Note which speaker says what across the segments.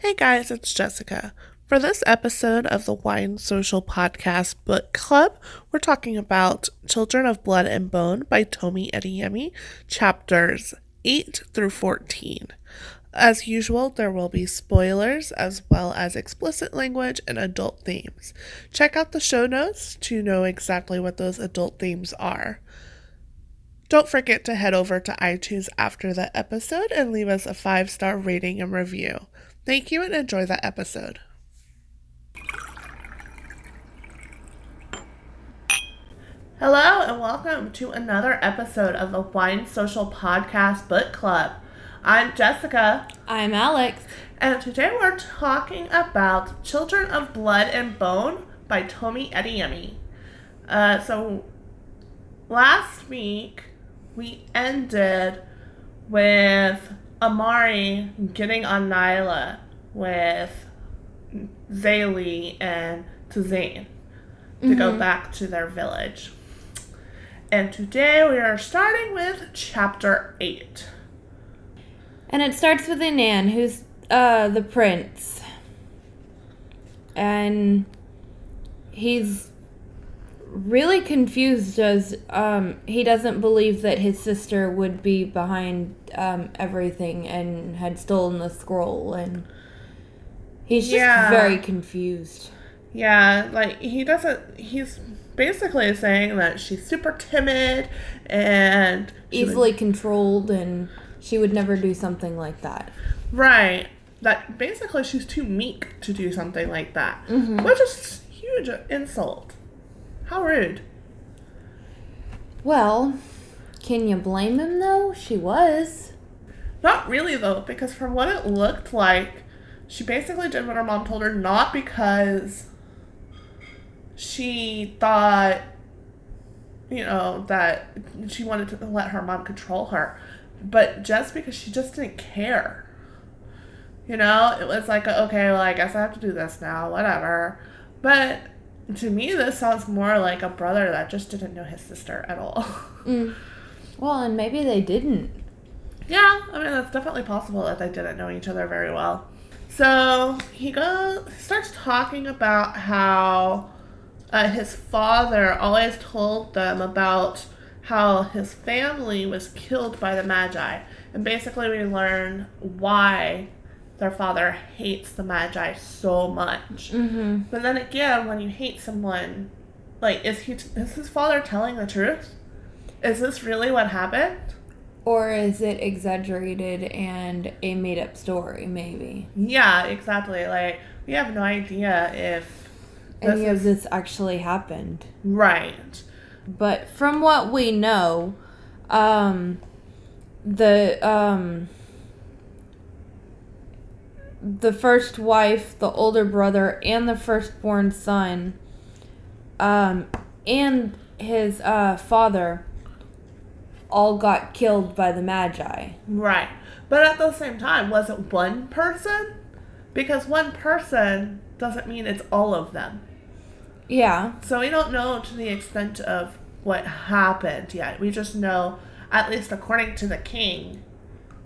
Speaker 1: Hey guys, it's Jessica. For this episode of the Wine Social Podcast Book Club, we're talking about Children of Blood and Bone by Tomi Adeyemi, chapters 8 through 14. As usual, there will be spoilers as well as explicit language and adult themes. Check out the show notes to know exactly what those adult themes are. Don't forget to head over to iTunes after the episode and leave us a five star rating and review. Thank you and enjoy that episode. Hello and welcome to another episode of the Wine Social Podcast Book Club. I'm Jessica.
Speaker 2: I'm Alex.
Speaker 1: And today we're talking about Children of Blood and Bone by Tomi Adeyemi. Uh, so last week we ended with Amari getting on Nailah with Zélie and Tazane to mm-hmm. go back to their village. And today we are starting with chapter 8.
Speaker 2: And it starts with Inan, who's uh, the prince. And he's really confused as um, he doesn't believe that his sister would be behind um, everything and had stolen the scroll. And he's just yeah. very confused.
Speaker 1: Yeah, like he doesn't. He's basically saying that she's super timid and
Speaker 2: easily would, controlled and she would never do something like that.
Speaker 1: Right. That basically she's too meek to do something like that. Mm-hmm. Which is huge insult. How rude.
Speaker 2: Well, can you blame him though? She was.
Speaker 1: Not really though, because from what it looked like, she basically did what her mom told her not because she thought you know that she wanted to let her mom control her but just because she just didn't care you know it was like okay well i guess i have to do this now whatever but to me this sounds more like a brother that just didn't know his sister at all
Speaker 2: mm. well and maybe they didn't
Speaker 1: yeah i mean that's definitely possible that they didn't know each other very well so he goes starts talking about how uh, his father always told them about how his family was killed by the Magi. And basically, we learn why their father hates the Magi so much. Mm-hmm. But then again, when you hate someone, like, is he is his father telling the truth? Is this really what happened?
Speaker 2: Or is it exaggerated and a made up story, maybe?
Speaker 1: Yeah, exactly. Like, we have no idea if
Speaker 2: any of this actually happened.
Speaker 1: Right.
Speaker 2: But from what we know, um, the um, the first wife, the older brother, and the firstborn son, um, and his uh, father all got killed by the Magi.
Speaker 1: Right. But at the same time, was it one person? Because one person doesn't mean it's all of them.
Speaker 2: Yeah.
Speaker 1: So we don't know to the extent of what happened yet. We just know, at least according to the king,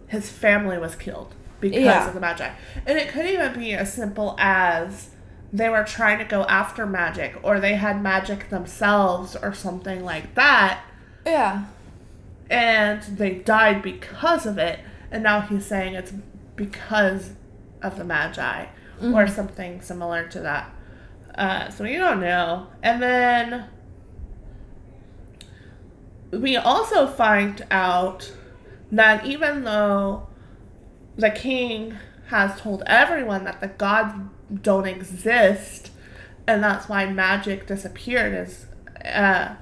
Speaker 1: his family was killed because yeah. of the Magi. And it could even be as simple as they were trying to go after magic or they had magic themselves or something like that.
Speaker 2: Yeah.
Speaker 1: And they died because of it. And now he's saying it's because of the Magi mm-hmm. or something similar to that. Uh, so you don't know. And then we also find out that even though the king has told everyone that the gods don't exist and that's why magic disappeared is uh,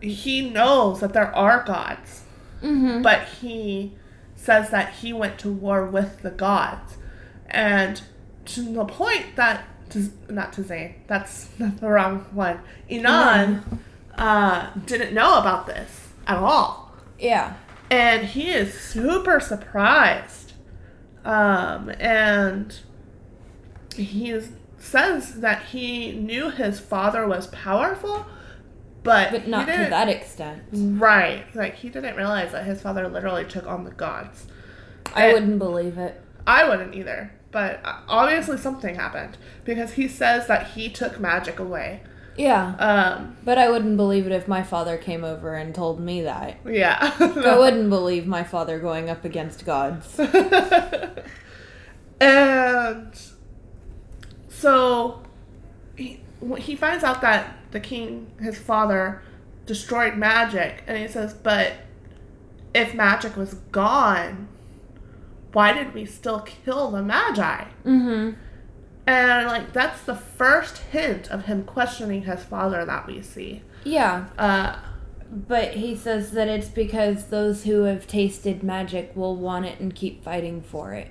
Speaker 1: he knows that there are gods mm-hmm. but he says that he went to war with the gods and to the point that not to, not Tazane, that's the wrong one. Inan uh, didn't know about this at all.
Speaker 2: Yeah.
Speaker 1: And he is super surprised. Um, and he says that he knew his father was powerful, but,
Speaker 2: but not to that extent.
Speaker 1: Right. Like, he didn't realize that his father literally took on the gods.
Speaker 2: I wouldn't believe it.
Speaker 1: I wouldn't either. But uh, obviously something happened because he says that he took magic away.
Speaker 2: Yeah.
Speaker 1: Um,
Speaker 2: But I wouldn't believe it if my father came over and told me that.
Speaker 1: yeah.
Speaker 2: I wouldn't believe my father going up against gods.
Speaker 1: and so he, he finds out that the king, his father, destroyed magic, and he says, But if magic was gone, why did we still kill the Magi?
Speaker 2: Mm-hmm.
Speaker 1: And like that's the first hint of him questioning his father that we see.
Speaker 2: Yeah.
Speaker 1: Uh,
Speaker 2: But he says that it's because those who have tasted magic will want it and keep fighting for it.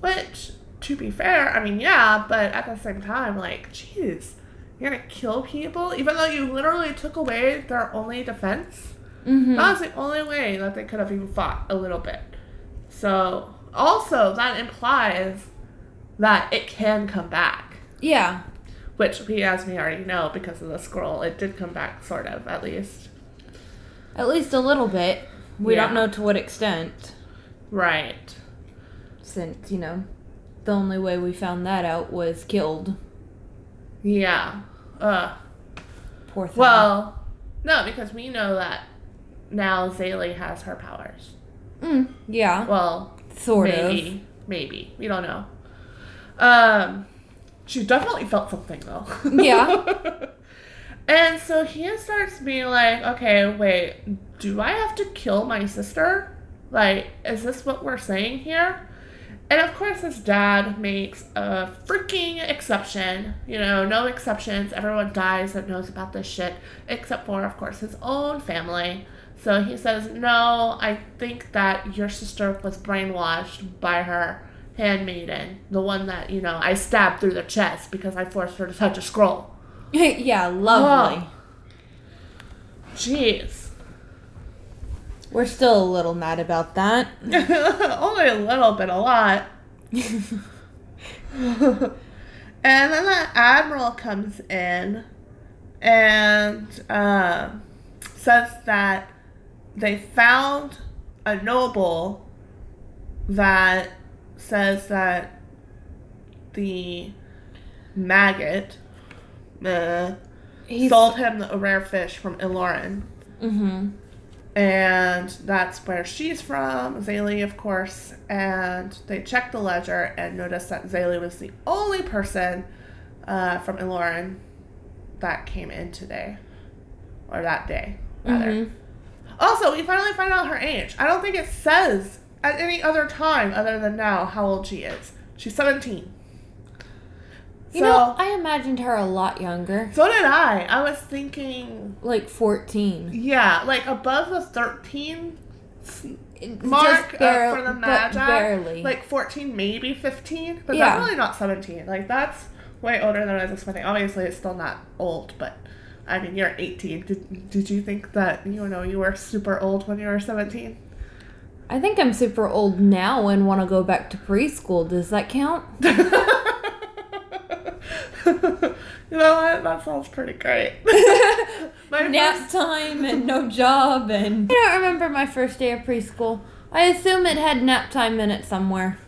Speaker 1: which, to be fair, I mean, yeah, but at the same time, like, jeez, you're gonna kill people even though you literally took away their only defense.
Speaker 2: Mm-hmm.
Speaker 1: That was the only way that they could have even fought a little bit. So, also, that implies that it can come back.
Speaker 2: Yeah.
Speaker 1: Which we, as we already know, because of the scroll, it did come back, sort of, at least.
Speaker 2: At least a little bit. We
Speaker 1: Yeah.
Speaker 2: don't know to what extent.
Speaker 1: Right.
Speaker 2: Since, you know, the only way we found that out was killed.
Speaker 1: Yeah. Uh,
Speaker 2: Poor thing.
Speaker 1: well, no, because we know that now Zélie has her powers.
Speaker 2: Mm, yeah.
Speaker 1: Well,
Speaker 2: Sort
Speaker 1: maybe. Maybe. We don't know. Um, she definitely felt something, though.
Speaker 2: Yeah.
Speaker 1: and so he starts being like, okay, wait, do I have to kill my sister? Like, is this what we're saying here? And of course, his dad makes a freaking exception. You know, no exceptions. Everyone dies that knows about this shit, except for, of course, his own family. So he says, No, I think that your sister was brainwashed by her handmaiden, the one that, you know, I stabbed through the chest because I forced her to touch a scroll.
Speaker 2: yeah, lovely.
Speaker 1: Oh. Jeez.
Speaker 2: We're still a little mad about that.
Speaker 1: Only a little bit, a lot. and then the admiral comes in and uh, says that they found a noble that says that the maggot uh,
Speaker 2: He's,
Speaker 1: sold him a rare fish from Ilorin.
Speaker 2: mm-hmm.
Speaker 1: And that's where she's from, Zélie, of course. And they checked the ledger and noticed that Zélie was the only person uh, from Ilorin that came in today. Or that day, rather.
Speaker 2: Mhm.
Speaker 1: Also, we finally find out her age. I don't think it says at any other time other than now how old she is. She's 17.
Speaker 2: You
Speaker 1: so,
Speaker 2: know, I imagined her a lot younger.
Speaker 1: so did I. I was thinking,
Speaker 2: Like 14.
Speaker 1: yeah, like above the 13
Speaker 2: Just
Speaker 1: mark
Speaker 2: bare-
Speaker 1: uh, for the Magi.
Speaker 2: barely.
Speaker 1: Like 14, maybe 15, but
Speaker 2: Yeah.
Speaker 1: definitely not 17. Like, that's way older than I was expecting. Obviously, it's still not old, but I mean, you're 18. Did, did you think that, you know, you were super old when you were 17?
Speaker 2: I think I'm super old now and want to go back to preschool. Does that count?
Speaker 1: you know what? That sounds pretty great. My
Speaker 2: Nap
Speaker 1: first-
Speaker 2: time and no job and. I don't remember my first day of preschool. I assume it had nap time in it somewhere.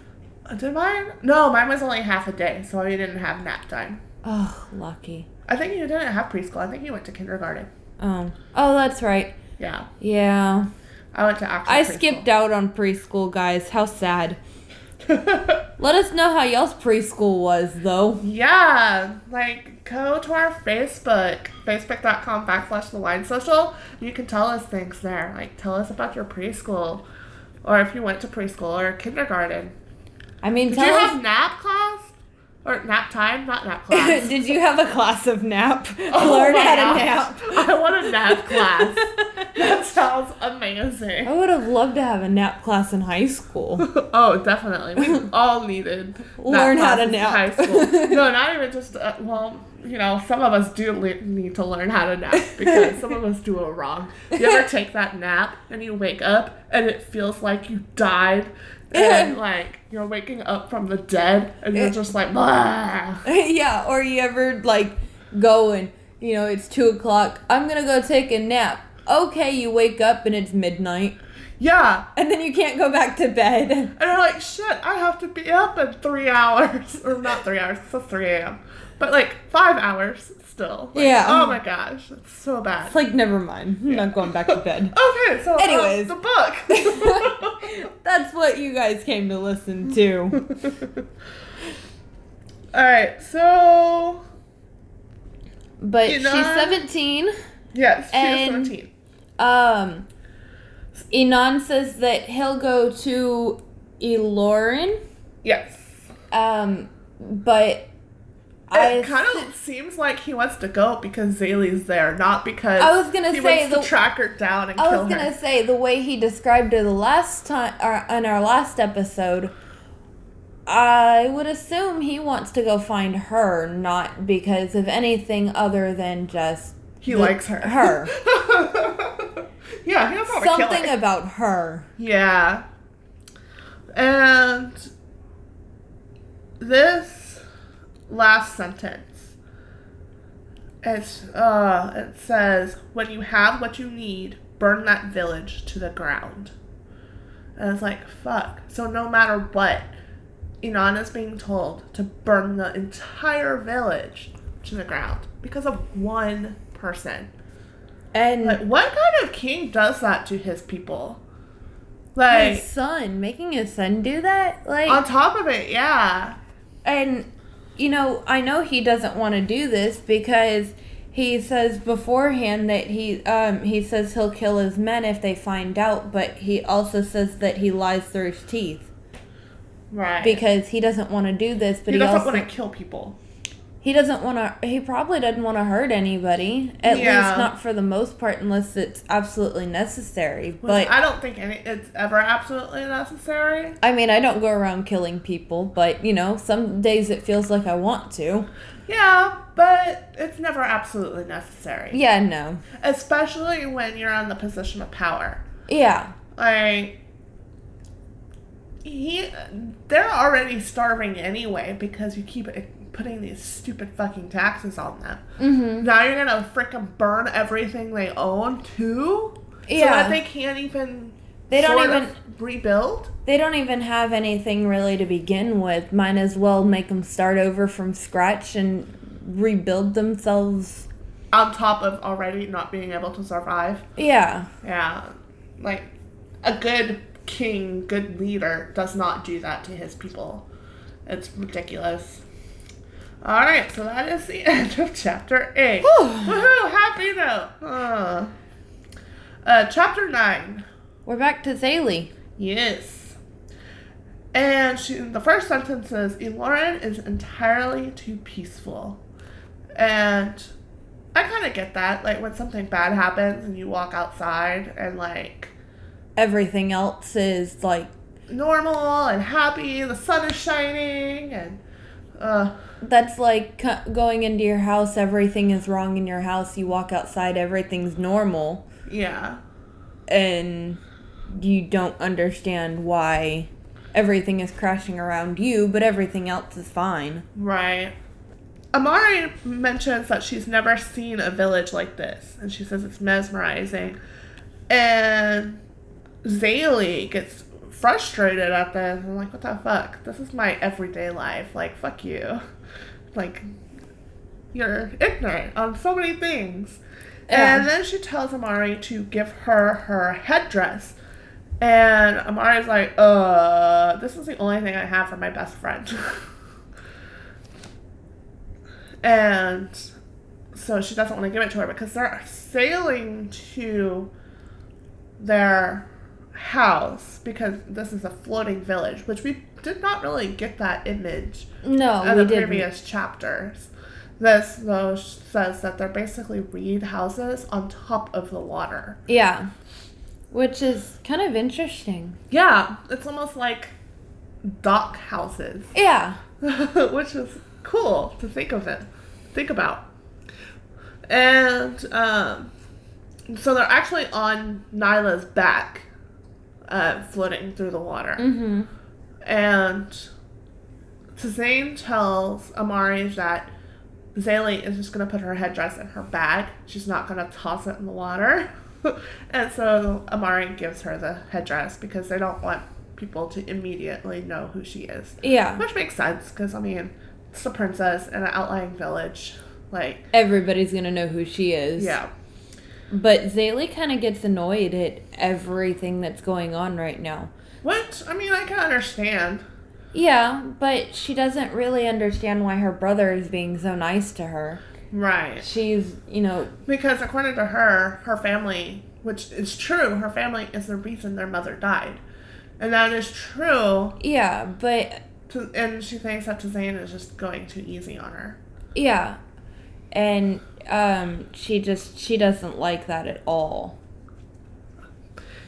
Speaker 1: Uh, did mine? No, mine was only half a day, so I didn't have nap time.
Speaker 2: Oh, lucky.
Speaker 1: I think you didn't have preschool. I think you went to kindergarten.
Speaker 2: Oh. Oh, that's right.
Speaker 1: Yeah.
Speaker 2: Yeah.
Speaker 1: I went to actual
Speaker 2: I
Speaker 1: preschool.
Speaker 2: skipped out on preschool, guys. How sad. Let us know how y'all's preschool was, though.
Speaker 1: Yeah, like go to our Facebook, facebook.com backslash the wine social. You can tell us things there. Like tell us about your preschool. Or if you went to preschool or kindergarten.
Speaker 2: I mean,
Speaker 1: Did
Speaker 2: tell
Speaker 1: you
Speaker 2: us.
Speaker 1: have nap class? Or nap time? Not nap class.
Speaker 2: Did you have a class of nap?
Speaker 1: Oh
Speaker 2: Learn how to nap.
Speaker 1: I want a nap class. that sounds amazing.
Speaker 2: I would have loved to have a nap class in high school.
Speaker 1: Oh, definitely. We all needed
Speaker 2: Learn how to nap.
Speaker 1: High school. No, not even just. Uh, well, you know, some of us do le- need to learn how to nap because some of us do it wrong. You ever take that nap and you wake up and it feels like you died and like you're waking up from the dead and you're eh. just like, "Blah."
Speaker 2: yeah, or you ever like go and you know it's two o'clock. I'm gonna go take a nap. Okay, you wake up and it's midnight.
Speaker 1: Yeah.
Speaker 2: And then you can't go back to bed.
Speaker 1: And they're like, shit, I have to be up in three hours. Or not three hours, it's 3 a.m. But like five hours still. Like,
Speaker 2: Yeah.
Speaker 1: Oh my gosh, it's so bad.
Speaker 2: It's like, never mind. I'm not going back to bed.
Speaker 1: Okay, so uh,
Speaker 2: Anyways.
Speaker 1: the book.
Speaker 2: That's what you guys came to listen to.
Speaker 1: All right, so
Speaker 2: But
Speaker 1: You know-
Speaker 2: she's 17.
Speaker 1: yes, she
Speaker 2: And-
Speaker 1: 17.
Speaker 2: Um, Inan says that he'll go to Ilorin.
Speaker 1: Yes.
Speaker 2: Um, but I
Speaker 1: It kind of seems like he wants to go because Zélie's there, not because
Speaker 2: I was gonna
Speaker 1: he
Speaker 2: say
Speaker 1: wants
Speaker 2: the-
Speaker 1: to track her down and
Speaker 2: I was gonna
Speaker 1: her.
Speaker 2: say the way he described her the last time, or uh, on our last episode. I would assume he wants to go find her, not because of anything other than just
Speaker 1: He
Speaker 2: the-
Speaker 1: likes her.
Speaker 2: Her.
Speaker 1: yeah, he doesn't want to kill
Speaker 2: something
Speaker 1: her.
Speaker 2: about her.
Speaker 1: Yeah. And this last sentence it's uh it says when you have what you need, burn that village to the ground. And it's like, fuck. So no matter what, Inan is being told to burn the entire village to the ground because of one person.
Speaker 2: And
Speaker 1: Like, what kind of king does that to his people? Like,
Speaker 2: his son, making his son do that, like
Speaker 1: on top of it, yeah.
Speaker 2: And you know, I know he doesn't want to do this because he says beforehand that he um he says he'll kill his men if they find out, but he also says that he lies through his teeth
Speaker 1: Right.
Speaker 2: because he doesn't want to do this, but
Speaker 1: he
Speaker 2: he,
Speaker 1: doesn't
Speaker 2: also
Speaker 1: want to kill people.
Speaker 2: He doesn't want to he probably doesn't want to hurt anybody at
Speaker 1: Yeah.
Speaker 2: least not for the most part unless it's absolutely necessary. But
Speaker 1: I don't think any it's ever absolutely necessary.
Speaker 2: I mean, I don't go around killing people, but you know, some days it feels like I want to.
Speaker 1: Yeah, but it's never absolutely necessary.
Speaker 2: Yeah, no.
Speaker 1: Especially when you're in the position of power.
Speaker 2: Yeah.
Speaker 1: Like he they're already starving anyway because you keep putting these stupid fucking taxes on them.
Speaker 2: Mhm.
Speaker 1: Now you're gonna frickin' burn everything they own too?
Speaker 2: yeah.
Speaker 1: So that they can't even
Speaker 2: They don't even-
Speaker 1: rebuild?
Speaker 2: They don't even have anything really to begin with. Might as well make them start over from scratch and rebuild themselves.
Speaker 1: On top of already not being able to survive.
Speaker 2: Yeah.
Speaker 1: Yeah. Like a good king, good leader does not do that to his people. It's ridiculous. Alright, so that is the end of chapter 8.
Speaker 2: Whew.
Speaker 1: Woohoo! Happy note! Uh, uh, chapter 9.
Speaker 2: We're back to Zélie.
Speaker 1: Yes. And she, the first sentence says, Ilorin is entirely too peaceful. And I kind of get that. Like, when something bad happens and you walk outside and, like,
Speaker 2: Everything else is like
Speaker 1: normal and happy, the sun is shining, and, uh,
Speaker 2: that's like going into your house. Everything is wrong in your house. You walk outside. Everything's normal,
Speaker 1: yeah.
Speaker 2: and you don't understand why everything is crashing around you, but everything else is fine.
Speaker 1: Right. Amari mentions that she's never seen a village like this, and she says it's mesmerizing. And Zélie gets frustrated at this. I'm like, what the fuck? This is my everyday life. Like, fuck you. Like, you're ignorant on so many things.
Speaker 2: Yeah.
Speaker 1: And then she tells Amari to give her her headdress. And Amari's like, uh, this is the only thing I have for my best friend. and so she doesn't want to give it to her because they're sailing to their house because this is a floating village, which we did not really get that image
Speaker 2: No,
Speaker 1: in the
Speaker 2: didn't.
Speaker 1: previous chapters. This though says that they're basically reed houses on top of the water.
Speaker 2: Yeah, which is kind of interesting.
Speaker 1: Yeah, it's almost like dock houses,
Speaker 2: Yeah.
Speaker 1: which is cool to think of it, think about. And um, so they're actually on Nailah's back, uh, floating through the water.
Speaker 2: Mm-hmm.
Speaker 1: And Tazane tells Amari that Zélie is just going to put her headdress in her bag. She's not going to toss it in the water. and so Amari gives her the headdress because they don't want people to immediately know who she is.
Speaker 2: Yeah.
Speaker 1: Which makes sense because, I mean, it's a princess in an outlying village. Like,
Speaker 2: Everybody's gonna know who she is.
Speaker 1: yeah.
Speaker 2: But Zélie kind of gets annoyed at everything that's going on right now.
Speaker 1: Which, I mean, I can understand.
Speaker 2: Yeah, but she doesn't really understand why her brother is being so nice to her.
Speaker 1: Right.
Speaker 2: She's, you know,
Speaker 1: Because according to her, her family, which is true, her family is the reason their mother died. And that is true.
Speaker 2: yeah, but
Speaker 1: To, and she thinks that Tazane is just going too easy on her.
Speaker 2: yeah. And um she just she doesn't like that at all.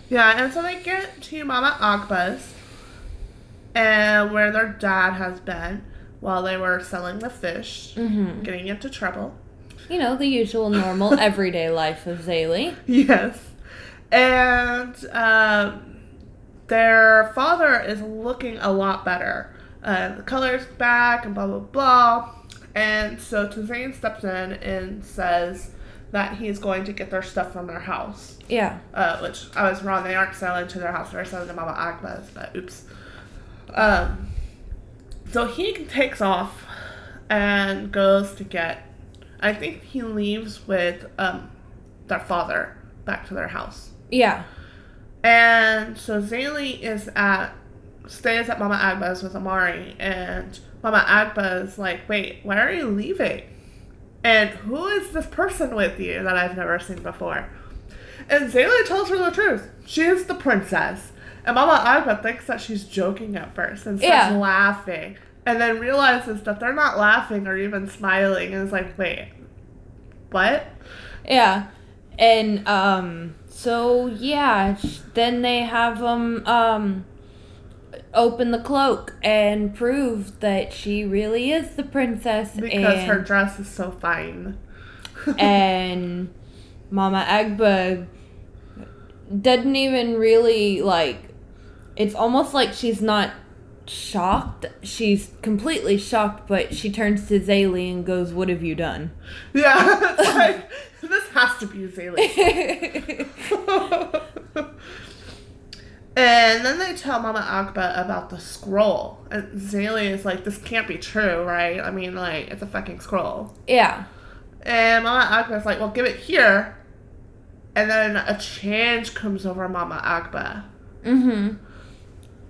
Speaker 1: Yeah, and so they get to Mama Agba's, and where their dad has been while they were selling the fish,
Speaker 2: Mhm.
Speaker 1: getting into trouble.
Speaker 2: You know, the usual normal everyday life of Zélie.
Speaker 1: Yes. And um, their father is looking a lot better. Uh, the color's back and blah, blah, blah. And so Tazane steps in and says that he's going to get their stuff from their house.
Speaker 2: Yeah.
Speaker 1: Uh, which I was wrong. They aren't selling to their house. They're selling to Mama Agba's, but oops. Um, so he takes off and goes to get. I think he leaves with um, their father back to their house.
Speaker 2: Yeah.
Speaker 1: And so Zélie is at stays at Mama Agba's with Amari, and Mama Agba is like, "Wait, why are you leaving? And who is this person with you that I've never seen before?" And Zayla tells her the truth. She is the princess, and Mama Agba thinks that she's joking at first and starts
Speaker 2: Yeah.
Speaker 1: laughing, and then realizes that they're not laughing or even smiling, and is like, "Wait, what?"
Speaker 2: Yeah. And um so yeah, then they have them um open the cloak and prove that she really is the princess
Speaker 1: Because
Speaker 2: and
Speaker 1: her dress is so fine.
Speaker 2: and Mama Agba doesn't even really like it's almost like she's not shocked. She's completely shocked, but she turns to Zélie and goes, What have you done?
Speaker 1: Yeah, like this has to be Zélie. And then they tell Mama Agba about the scroll, and Zélie is like, "This can't be true, right? I mean, like, it's a fucking scroll."
Speaker 2: yeah.
Speaker 1: And Mama Agba is like, "Well, give it here." And then a change comes over Mama Agba.
Speaker 2: Mm-hmm.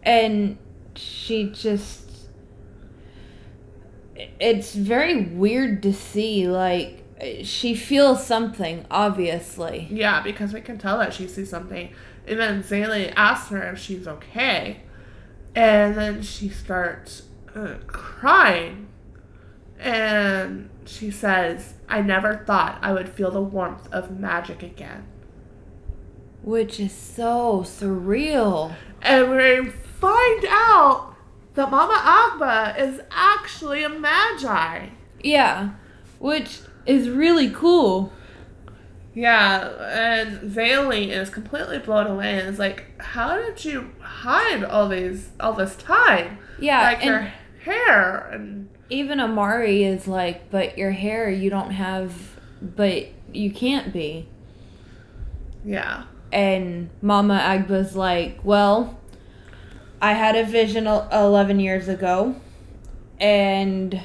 Speaker 2: And she just it's very weird to see like she feels something obviously
Speaker 1: Yeah, because we can tell that she sees something. And then Zélie asks her if she's okay. And then she starts uh, crying. And she says, I never thought I would feel the warmth of magic again.
Speaker 2: which is so surreal
Speaker 1: And we find out that Mama Agba is actually a magi.
Speaker 2: yeah which is really cool
Speaker 1: Yeah, and Zélie is completely blown away and is like, How did you hide all these all this time?
Speaker 2: yeah
Speaker 1: like your hair and
Speaker 2: even amari is like but your hair you don't have but you can't be
Speaker 1: yeah
Speaker 2: and Mama Agba's like, "Well, I had a vision 11 years ago and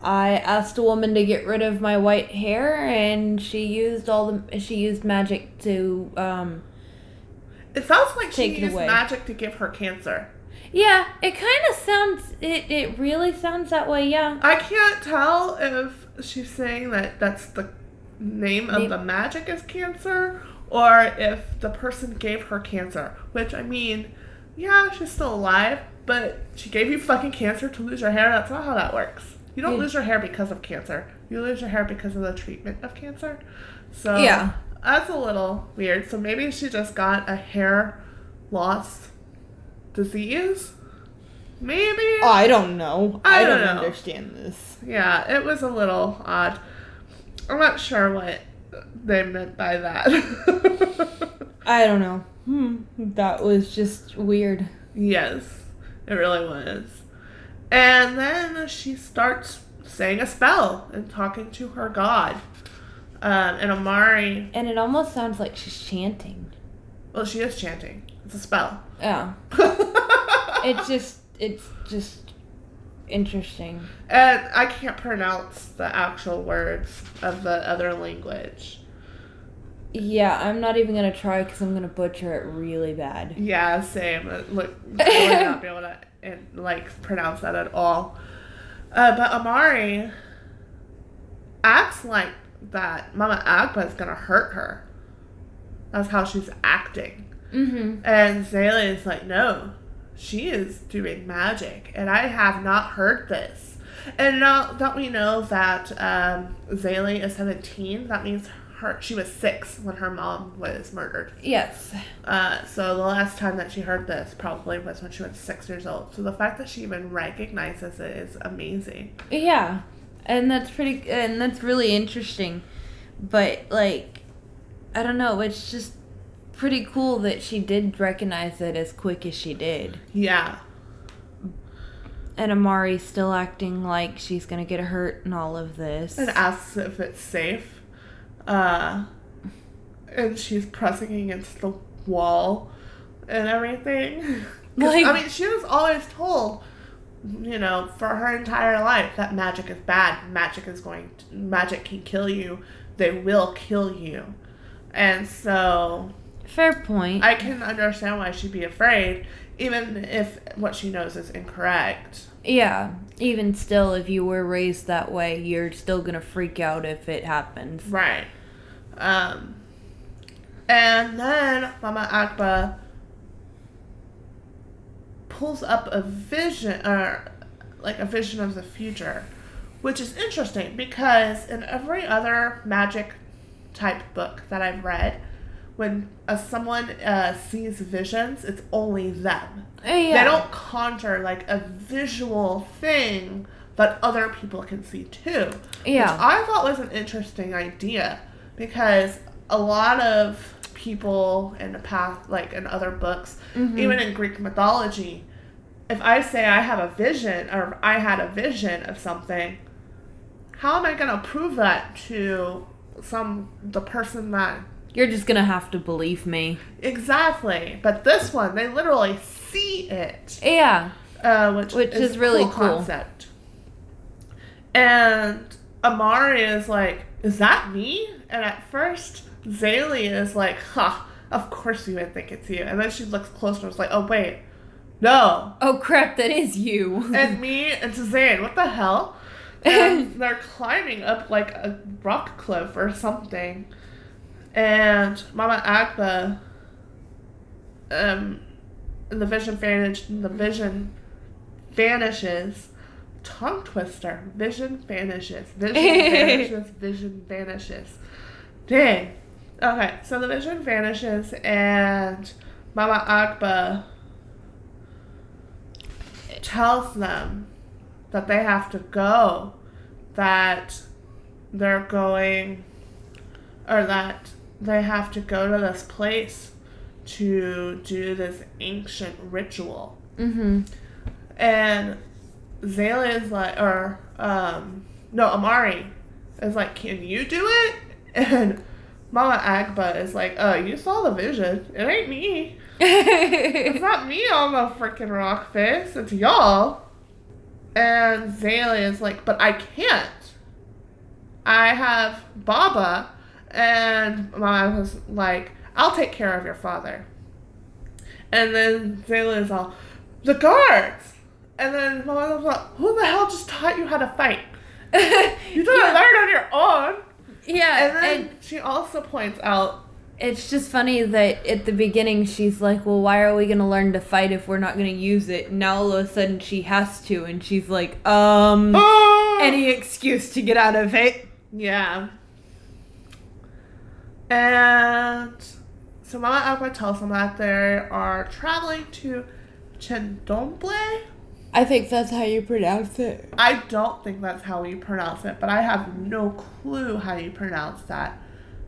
Speaker 2: I asked a woman to get rid of my white hair and she used all the she used magic to um
Speaker 1: it sounds like she used
Speaker 2: away.
Speaker 1: magic to give her cancer
Speaker 2: yeah, it kind of sounds it it really sounds that way, yeah.
Speaker 1: i can't tell if she's saying that that's the name of the magic is cancer or if the person gave her cancer which i mean yeah she's still alive but she gave you fucking cancer to lose your hair that's not how that works you don't
Speaker 2: Yeah.
Speaker 1: lose your hair because of cancer you lose your hair because of the treatment of cancer so
Speaker 2: Yeah.
Speaker 1: that's a little weird so maybe she just got a hair loss disease maybe
Speaker 2: I don't know.
Speaker 1: I don't know.
Speaker 2: understand this.
Speaker 1: yeah it was a little odd i'm not sure what they meant by that
Speaker 2: I don't know. Hmm, that was just weird.
Speaker 1: yes it really was and then she starts saying a spell and talking to her god Um, and Amari,
Speaker 2: And it almost sounds like she's chanting.
Speaker 1: well, she is chanting. It's a spell.
Speaker 2: Yeah. It's just it's just interesting.
Speaker 1: and I can't pronounce the actual words of the other language.
Speaker 2: Yeah, I'm not even gonna try because I'm gonna butcher it really bad.
Speaker 1: Yeah, same. Look, I would not be able to and, like pronounce that at all. Uh, but Amari acts like that Mama Agba is gonna hurt her. That's how she's acting.
Speaker 2: Mm-hmm.
Speaker 1: And Zayla is like, no, she is doing magic, and I have not heard this. And now that we know that um, Zayla is 17, that means her she was six when her mom was murdered.
Speaker 2: Yes.
Speaker 1: Uh, so the last time that she heard this probably was when she was six years old. So the fact that she even recognizes it is amazing.
Speaker 2: Yeah, and that's pretty, and that's really interesting. But like, I don't know. It's just pretty cool that she did recognize it as quick as she did.
Speaker 1: Yeah.
Speaker 2: And Amari's still acting like she's gonna get hurt in all of this.
Speaker 1: And asks if it's safe. Uh, and she's pressing against the wall and everything.
Speaker 2: Like-
Speaker 1: I mean, she was always told, you know, for her entire life that magic is bad. Magic is going to, magic can kill you. They will kill you. And so
Speaker 2: Fair point.
Speaker 1: I can understand why she'd be afraid, even if what she knows is incorrect.
Speaker 2: yeah. Even still, if you were raised that way, you're still gonna freak out if it happens.
Speaker 1: Right. Um, and then Mama Agba pulls up a vision, or like a vision of the future, which is interesting because in every other magic type book that I've read, when uh, someone uh, sees visions, it's only them.
Speaker 2: Uh, yeah.
Speaker 1: They don't conjure like a visual thing that other people can see too.
Speaker 2: Yeah.
Speaker 1: Which I thought was an interesting idea because a lot of people in the past, like in other books,
Speaker 2: Mhm.
Speaker 1: even in Greek mythology, if I say I have a vision or I had a vision of something, how am I going to prove that to some the person that
Speaker 2: You're just gonna have to believe me.
Speaker 1: exactly? But this one, they literally see it
Speaker 2: Yeah.
Speaker 1: uh, which,
Speaker 2: Which
Speaker 1: is,
Speaker 2: is really
Speaker 1: cool,
Speaker 2: cool.
Speaker 1: concept. And Amari is like, "Is that me?" And at first, Zélie is like, "Ha, of course you would think it's you." And then she looks closer and was like, "Oh wait, no."
Speaker 2: Oh crap, that is you.
Speaker 1: And me and Zayn, what the hell? And they're climbing up like a rock cliff or something. And Mama Agba, um, the vision vanish, the vision vanishes. Tongue twister. Vision vanishes. Vision vanishes. Vision vanishes. Dang. Okay, so the vision vanishes, and Mama Agba tells them that they have to go, that they're going, or that they have to go to this place to do this ancient ritual.
Speaker 2: mm-hmm.
Speaker 1: And Zayla is like, or, um, no, Amari is like, can you do it? And Mama Agba is like, "Oh, you saw the vision. It ain't me. It's not me on the freaking rock face. It's y'all. And Zayla is like, but I can't. I have Baba. And Mama was like, I'll take care of your father. And then Zayla is all, the guards. And then Mama was like, who the hell just taught you how to fight? You didn't
Speaker 2: yeah.
Speaker 1: learn on your own.
Speaker 2: Yeah,
Speaker 1: And then
Speaker 2: and
Speaker 1: she also points out
Speaker 2: it's just funny that at the beginning she's like, "Well, why are we gonna learn to fight if we're not gonna use it?" Now all of a sudden she has to, and she's like, "Um, any excuse to get out of it."
Speaker 1: Yeah. And so Mama Agba tells them that they are traveling to Chendomble.
Speaker 2: I think that's how you pronounce it.
Speaker 1: I don't think that's how you pronounce it, but I have no clue how you pronounce that.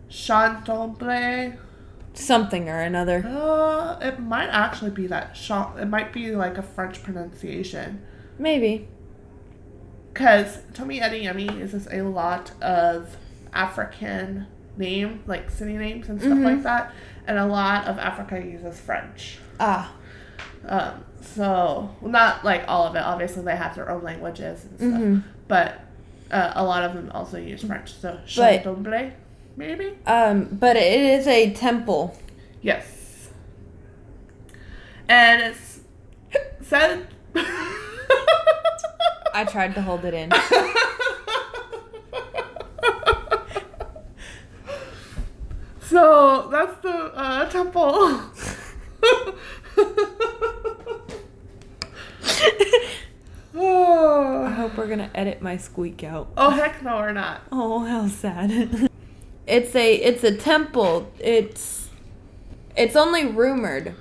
Speaker 1: Chandomble.
Speaker 2: Something or another.
Speaker 1: Uh, it might actually be that. Chan- it might be like a French pronunciation.
Speaker 2: Maybe.
Speaker 1: Because Tomi Adeyemi uses a lot of African name, like city names and stuff like that. And a lot of Africa uses French.
Speaker 2: Ah.
Speaker 1: Um, so not like all of it. Obviously, they have their own languages and stuff.
Speaker 2: Mhm.
Speaker 1: But uh, a lot of them also use French. So maybe.
Speaker 2: Um, but it is a temple.
Speaker 1: Yes. And it's said.
Speaker 2: I tried to hold it in.
Speaker 1: so that's the uh, temple.
Speaker 2: I
Speaker 1: oh.
Speaker 2: Hope we're gonna edit my squeak out.
Speaker 1: oh heck no, we're not.
Speaker 2: Oh, how sad. it's a it's a temple. It's it's only rumored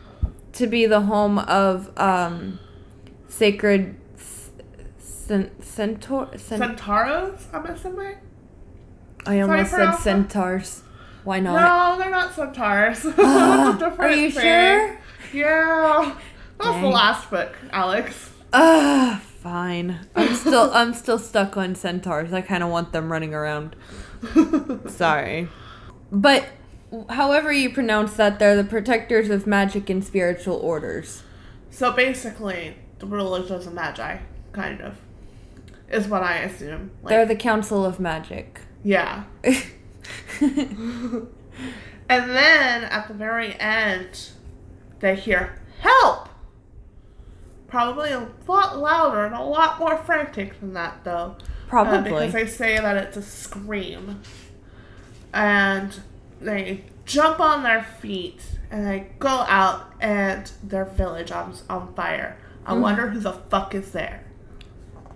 Speaker 2: to be the home of um sacred c- cen- centaur cent-
Speaker 1: Centauros, I'm assuming.
Speaker 2: I almost said centaurs. Why not?
Speaker 1: No, they're not centaurs. Different
Speaker 2: Are you
Speaker 1: thing.
Speaker 2: sure?
Speaker 1: Yeah. That's the
Speaker 2: Dang.
Speaker 1: last book, Alex.
Speaker 2: Ah, fine. I'm still I'm still stuck on centaurs. I kind of want them running around. Sorry. But however you pronounce that, they're the protectors of magic and spiritual orders.
Speaker 1: So basically, the religions of magi, kind of, is what I assume. Like,
Speaker 2: they're the council of magic.
Speaker 1: yeah. And then at the very end, they hear help. Probably a lot louder and a lot more frantic than that, though. Uh,
Speaker 2: Probably.
Speaker 1: because they say that it's a scream. And they jump on their feet and they go out and their village on, on fire. I
Speaker 2: Mm.
Speaker 1: wonder who the fuck is there.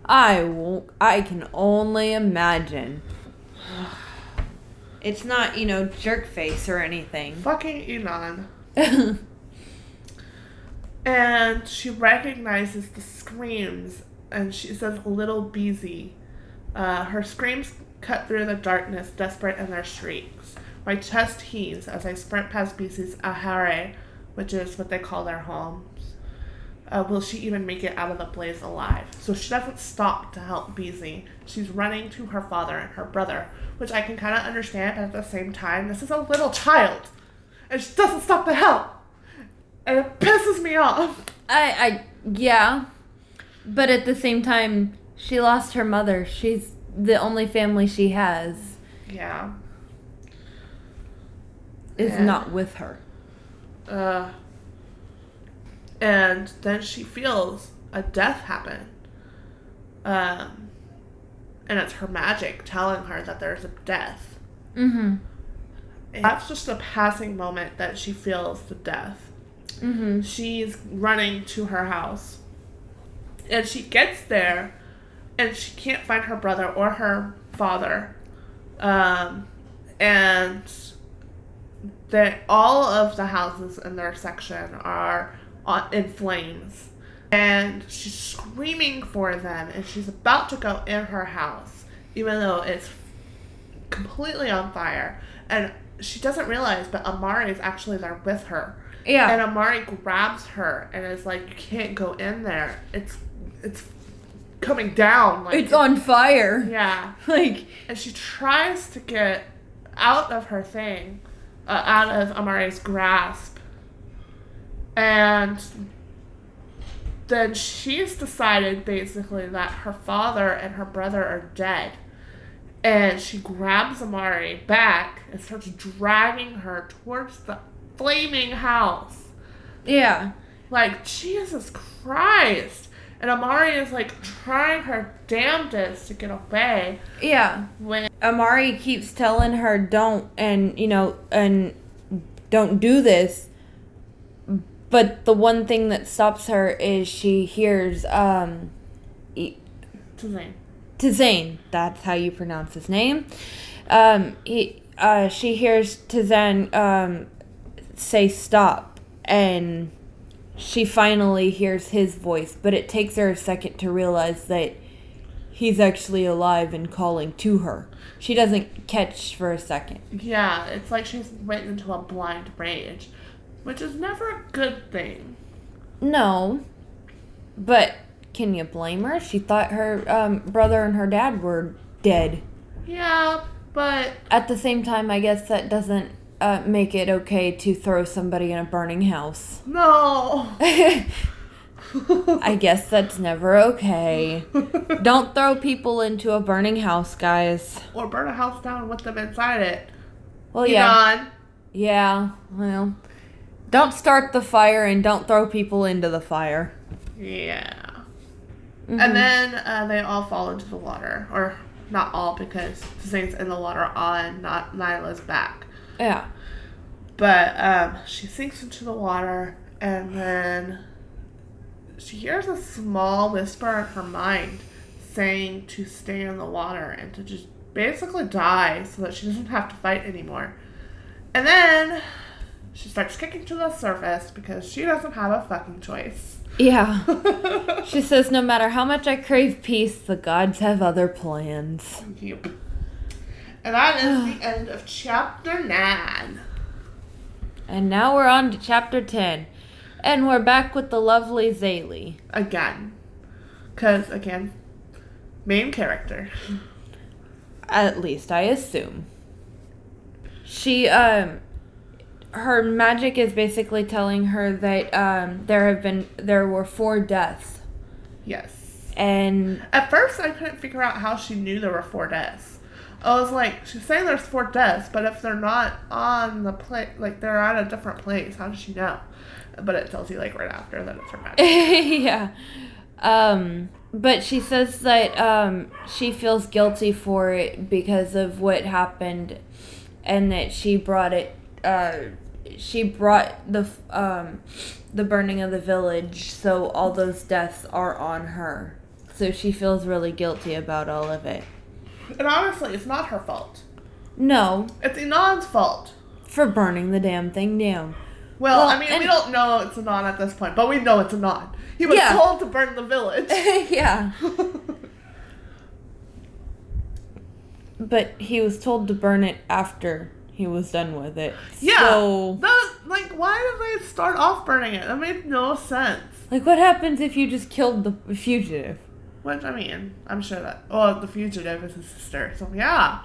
Speaker 2: I won't. I can only imagine. It's not, you know, jerk face or anything.
Speaker 1: Fucking Inan. And she recognizes the screams and she says, Little Bisi. Uh, her screams cut through the darkness, desperate in their shrieks. My chest heaves as I sprint past Bisi's ahéré, which is what they call their homes. Uh, will she even make it out of the blaze alive? So she doesn't stop to help Bisi. She's running to her father and her brother, which I can kind of understand, but at the same time, this is a little child. And she doesn't stop to help. And it pisses me off.
Speaker 2: I, I, yeah. But at the same time, she lost her mother. She's the only family she has
Speaker 1: Yeah.
Speaker 2: is
Speaker 1: Yeah.
Speaker 2: not with her.
Speaker 1: Uh, and then she feels a death happen. Um, and it's her magic telling her that there's a death.
Speaker 2: Mm-hmm.
Speaker 1: And that's just a passing moment that she feels the death.
Speaker 2: Mm-hmm.
Speaker 1: She's running to her house. And she gets there and she can't find her brother or her father. Um, and that all of the houses in their section are in flames. And she's screaming for them and she's about to go in her house, even though it's completely on fire. And she doesn't realize, but Amari is actually there with her.
Speaker 2: Yeah.
Speaker 1: And Amari grabs her and is like, "You can't go in there. It's it's coming down." Like
Speaker 2: it's on fire.
Speaker 1: Yeah,
Speaker 2: Like,
Speaker 1: and she tries to get out of her thing, uh, out of Amari's grasp, and then she's decided basically that her father and her brother are dead. And she grabs Amari back and starts dragging her towards the flaming house.
Speaker 2: yeah.
Speaker 1: Like, Jesus Christ. And Amari is like trying her damnedest to get away
Speaker 2: Yeah.
Speaker 1: when
Speaker 2: Amari keeps telling her don't and you know and don't do this. But the one thing that stops her is she hears um e-
Speaker 1: Tizane.
Speaker 2: Tizane, that's how you pronounce his name. Um he uh she hears Tizane um say stop and she finally hears his voice, but it takes her a second to realize that he's actually alive and calling to her. She doesn't catch for a second.
Speaker 1: Yeah, it's like she's went into a blind rage, which is never a good thing.
Speaker 2: No. But can you blame her? She thought her um, brother and her dad were dead.
Speaker 1: Yeah, But
Speaker 2: At the same time, I guess that doesn't uh, make it okay to throw somebody in a burning house.
Speaker 1: no.
Speaker 2: I guess that's never okay. Don't throw people into a burning house, guys.
Speaker 1: or burn a house down with them inside it.
Speaker 2: Well, yeah.
Speaker 1: Elon.
Speaker 2: Yeah, well. Don't start the fire and don't throw people into the fire.
Speaker 1: Yeah.
Speaker 2: Mhm.
Speaker 1: And then uh, they all fall into the water. Or not all, because Zane's in the water on not Nailah's back.
Speaker 2: Yeah.
Speaker 1: But um, she sinks into the water, and then she hears a small whisper in her mind saying to stay in the water and to just basically die so that she doesn't have to fight anymore. And then she starts kicking to the surface because she doesn't have a fucking choice.
Speaker 2: Yeah. She says, no matter how much I crave peace, the gods have other plans.
Speaker 1: Yep. And that is the end of chapter 9.
Speaker 2: And now we're on to chapter 10. And we're back with the lovely Zélie.
Speaker 1: Again. Because, again, main character.
Speaker 2: At least I assume. She um her magic is basically telling her that um there have been there were four deaths.
Speaker 1: Yes.
Speaker 2: And
Speaker 1: At first, I couldn't figure out how she knew there were four deaths. I was like, she's saying there's four deaths, but if they're not on the place, like they're at a different place, how does she know? But it tells you like right after that it's her magic.
Speaker 2: yeah. Um but she says that um she feels guilty for it because of what happened and that she brought it uh she brought the um the burning of the village so all those deaths are on her. So she feels really guilty about all of it.
Speaker 1: And honestly, it's not her fault.
Speaker 2: No,
Speaker 1: It's Inan's fault.
Speaker 2: for burning the damn thing down.
Speaker 1: Well,
Speaker 2: Well,
Speaker 1: I mean, we don't know it's Inan at this point, but we know it's Inan. He was
Speaker 2: Yeah.
Speaker 1: told to burn the village.
Speaker 2: yeah. But he was told to burn it after he was done with it.
Speaker 1: yeah.
Speaker 2: So,
Speaker 1: That, like, why did they start off burning it? That made no sense.
Speaker 2: like, what happens if you just killed the fugitive?
Speaker 1: Which, I mean, I'm sure that. Well, the fugitive is his sister, so yeah.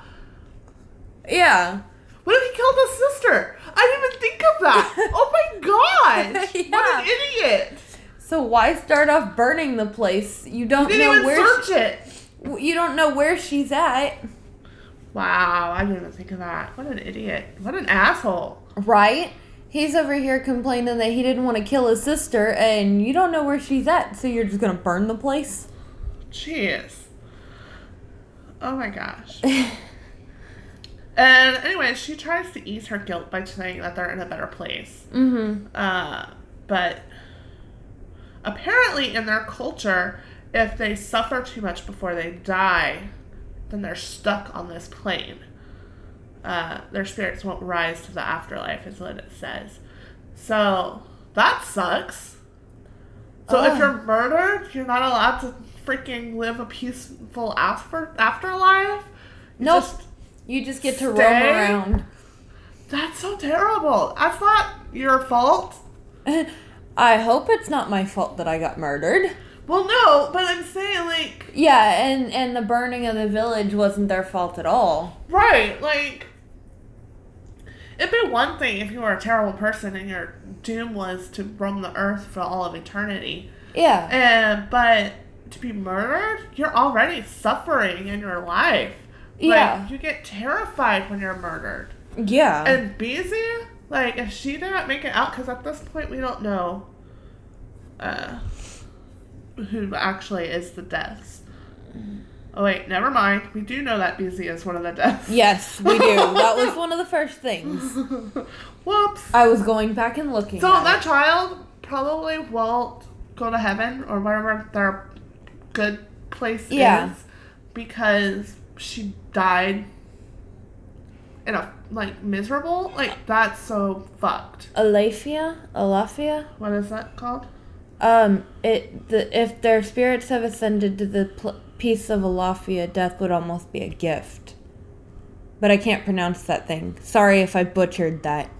Speaker 2: Yeah.
Speaker 1: What if he killed his sister? I didn't even think of that. oh my gosh! What an idiot!
Speaker 2: So why start off burning the place? You don't
Speaker 1: Didn't
Speaker 2: know
Speaker 1: even
Speaker 2: where
Speaker 1: search it.
Speaker 2: you don't know where she's at,
Speaker 1: Wow, I didn't even think of that. What an idiot! What an asshole!
Speaker 2: right? He's over here complaining that he didn't want to kill his sister, and you don't know where she's at, so you're just gonna burn the place.
Speaker 1: Jeez. Oh my gosh. and anyway, she tries to ease her guilt by saying that they're in a better place.
Speaker 2: mm-hmm.
Speaker 1: Uh, but apparently, in their culture, if they suffer too much before they die, then they're stuck on this plane. Uh, their spirits won't rise to the afterlife, is what it says. So that sucks. So if
Speaker 2: Oh.
Speaker 1: you're murdered, you're not allowed to freaking live a peaceful after afterlife. You
Speaker 2: Nope.
Speaker 1: just-
Speaker 2: You just get to roam around.
Speaker 1: that's so terrible. That's not your fault.
Speaker 2: I hope it's not my fault that I got murdered.
Speaker 1: Well, no, but I'm saying like
Speaker 2: Yeah, and and the burning of the village wasn't their fault at all.
Speaker 1: Right, like it'd be one thing if you were a terrible person and your doom was to roam the earth for all of eternity.
Speaker 2: Yeah.
Speaker 1: And but to be murdered, you're already suffering in your life. Like,
Speaker 2: Yeah.
Speaker 1: you get terrified when you're murdered.
Speaker 2: Yeah.
Speaker 1: And Bisi, like, if she didn't make it out, because at this point we don't know uh, who actually is the deaths. Oh wait, never mind. We do know that Bisi is one of the deaths.
Speaker 2: yes, we do. that was one of the first things.
Speaker 1: Whoops.
Speaker 2: I was going back and looking.
Speaker 1: So
Speaker 2: at
Speaker 1: that
Speaker 2: it.
Speaker 1: child probably won't go to heaven or whatever their good place
Speaker 2: Yeah.
Speaker 1: is because she died in a like miserable. Like that's so fucked.
Speaker 2: Alafia, Alafia.
Speaker 1: What is that called?
Speaker 2: Um, it the if their spirits have ascended to the pl- piece of Alafia, death would almost be a gift. But I can't pronounce that thing. Sorry if I butchered that.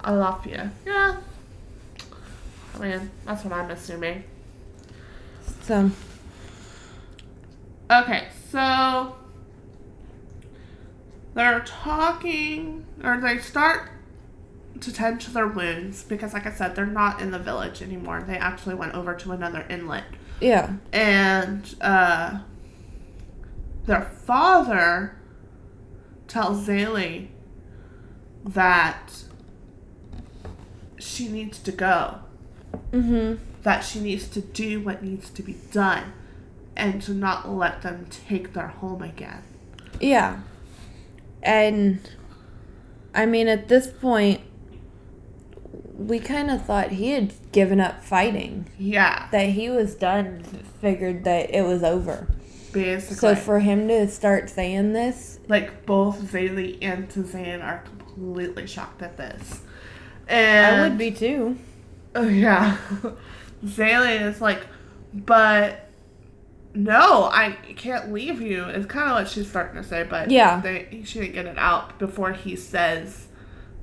Speaker 1: Alafia. Yeah. I mean, that's what I'm assuming.
Speaker 2: So
Speaker 1: Okay, so they're talking, or they start to tend to their wounds because, like I said, they're not in the village anymore. They actually went over to another inlet.
Speaker 2: Yeah.
Speaker 1: And uh, their father tells Zélie that she needs to go, Mm
Speaker 2: Mhm.
Speaker 1: That she needs to do what needs to be done, and to not let them take their home again.
Speaker 2: Yeah. And I mean, at this point, we kind of thought he had given up fighting.
Speaker 1: Yeah,
Speaker 2: That he was done, figured that it was over.
Speaker 1: basically.
Speaker 2: So for him to start saying this,
Speaker 1: like both Zélie and Tzain are completely shocked at this. And
Speaker 2: I would be too.
Speaker 1: Oh yeah. Zélie is like, but no, I can't leave you. Is kind of what she's starting to say, but
Speaker 2: Yeah.
Speaker 1: they, she didn't get it out before he says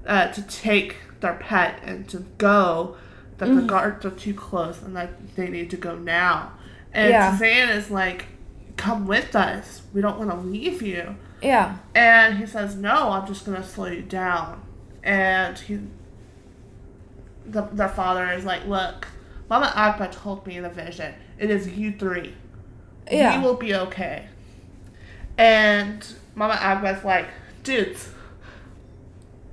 Speaker 1: uh, to take their pet and to go. That the guards are too close and that they need to go now. And
Speaker 2: Yeah.
Speaker 1: Tzain is like, "Come with us. We don't want to leave you."
Speaker 2: Yeah.
Speaker 1: And he says, "No, I'm just gonna slow you down." And he, the their father is like, "Look, Mama Agba told me the vision. It is you three.
Speaker 2: Yeah.
Speaker 1: We will be okay." And Mama Agba's like, "Dudes,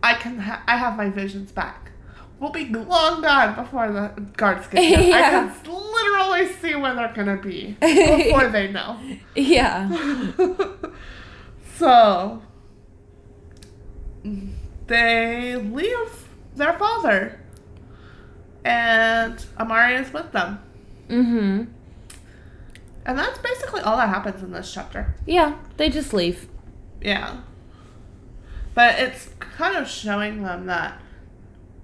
Speaker 1: I can. Ha- I have my visions back. We'll be long gone before the guards get here. I can literally see where they're gonna be before they know."
Speaker 2: Yeah.
Speaker 1: so they leave their father, and Amari is with them,
Speaker 2: Mhm.
Speaker 1: and that's basically all that happens in this chapter.
Speaker 2: Yeah. They just leave.
Speaker 1: Yeah, but it's kind of showing them that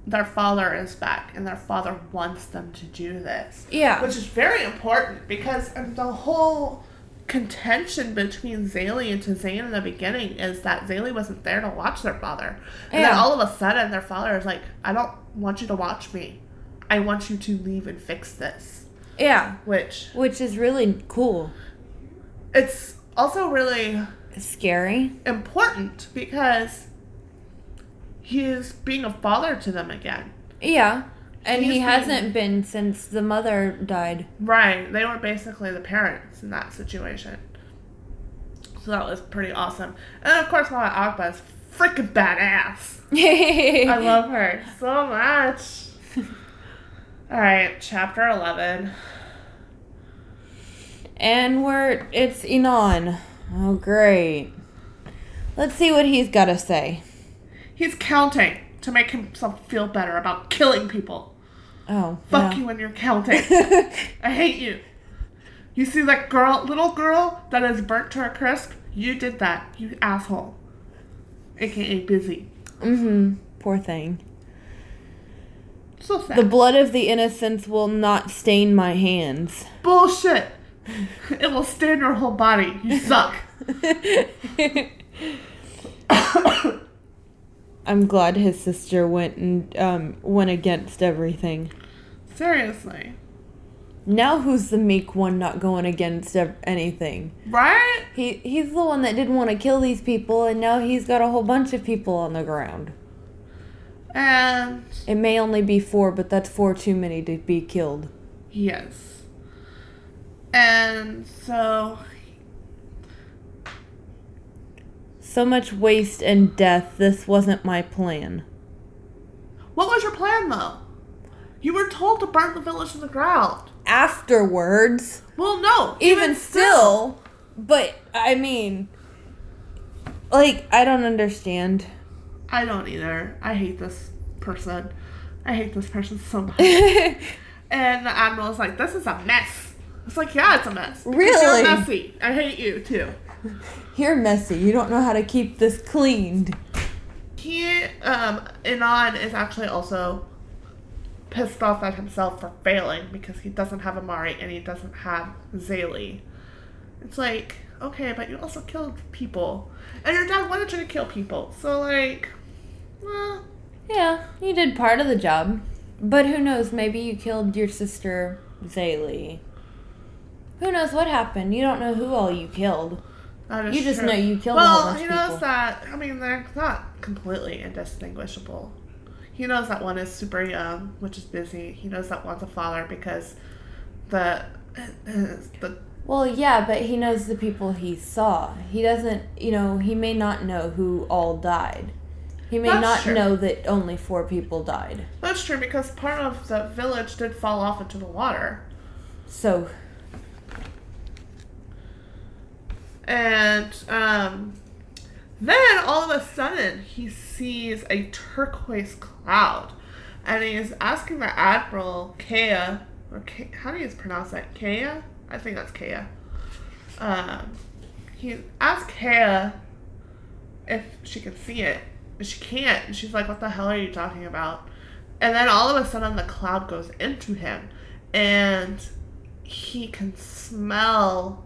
Speaker 1: their father is back, and their father wants them to do this.
Speaker 2: Yeah.
Speaker 1: which is very important because the whole contention between Zélie and Tzain in the beginning is that Zélie wasn't there to watch their father. And then all of a sudden their father is like, I don't want you to watch me. I want you to leave and fix this.
Speaker 2: Yeah.
Speaker 1: Which
Speaker 2: Which is really cool.
Speaker 1: it's also really
Speaker 2: Scary.
Speaker 1: important because he is being a father to them again.
Speaker 2: Yeah. And
Speaker 1: He's
Speaker 2: he hasn't been since the mother died.
Speaker 1: Right. They were basically the parents in that situation. So that was pretty awesome. And of course, Mama Agba is freaking badass. I love her so much. All right, chapter 11.
Speaker 2: And we're it's Inan. Oh great. Let's see what he's got to say.
Speaker 1: He's counting to make himself feel better about killing people.
Speaker 2: Oh.
Speaker 1: Fuck you when you're counting. I hate you. You see that girl, little girl that is burnt to a crisp? You did that, you asshole. AKA Bisi.
Speaker 2: Mm Mhm. Poor thing.
Speaker 1: So sad.
Speaker 2: The blood of the innocents will not stain my hands.
Speaker 1: Bullshit. It will stain your whole body. You suck.
Speaker 2: I'm glad his sister went and um, went against everything.
Speaker 1: Seriously.
Speaker 2: Now who's the meek one not going against anything?
Speaker 1: Right?
Speaker 2: He he's the one that didn't want to kill these people, and now he's got a whole bunch of people on the ground.
Speaker 1: And
Speaker 2: It may only be four, but that's four too many to be killed.
Speaker 1: yes. And so
Speaker 2: So much waste and death. This wasn't my plan.
Speaker 1: what was your plan though? You were told to burn the village to the ground.
Speaker 2: Afterwards,
Speaker 1: Well no.
Speaker 2: even still, but I mean, like I don't understand.
Speaker 1: I don't either. I hate this person. I hate this person so much. and the admiral's like, this is a mess. It's like, yeah, it's a mess.
Speaker 2: Really?
Speaker 1: You're messy. I hate you too.
Speaker 2: You're messy. You don't know how to keep this cleaned.
Speaker 1: He, um, Inan is actually also pissed off at himself for failing because he doesn't have Amari and he doesn't have Zélie. It's like, okay, but you also killed people. And your dad wanted you to kill people. So, like, well,
Speaker 2: Yeah, you did part of the job. But who knows? Maybe you killed your sister, Zélie. Who knows what happened? You don't know who all you killed. You just
Speaker 1: true.
Speaker 2: know you killed a whole
Speaker 1: well,
Speaker 2: bunch
Speaker 1: he knows
Speaker 2: people.
Speaker 1: that. I mean, they're not completely indistinguishable. He knows that one is super young, which is Bisi. He knows that one's a father because the the
Speaker 2: Well, yeah, but he knows the people he saw. He doesn't, you know, he may not know who all died. He may
Speaker 1: That's
Speaker 2: not
Speaker 1: true.
Speaker 2: know that only four people died.
Speaker 1: that's true because part of the village did fall off into the water,
Speaker 2: So,
Speaker 1: and um, then all of a sudden he sees a turquoise cloud, and he is asking the admiral Kaea, or Ke- how do you pronounce that? Kaea? I think that's Kaea. Um, he asks Kaea if she can see it. She can't. And she's like, What the hell are you talking about? And then all of a sudden the cloud goes into him and he can smell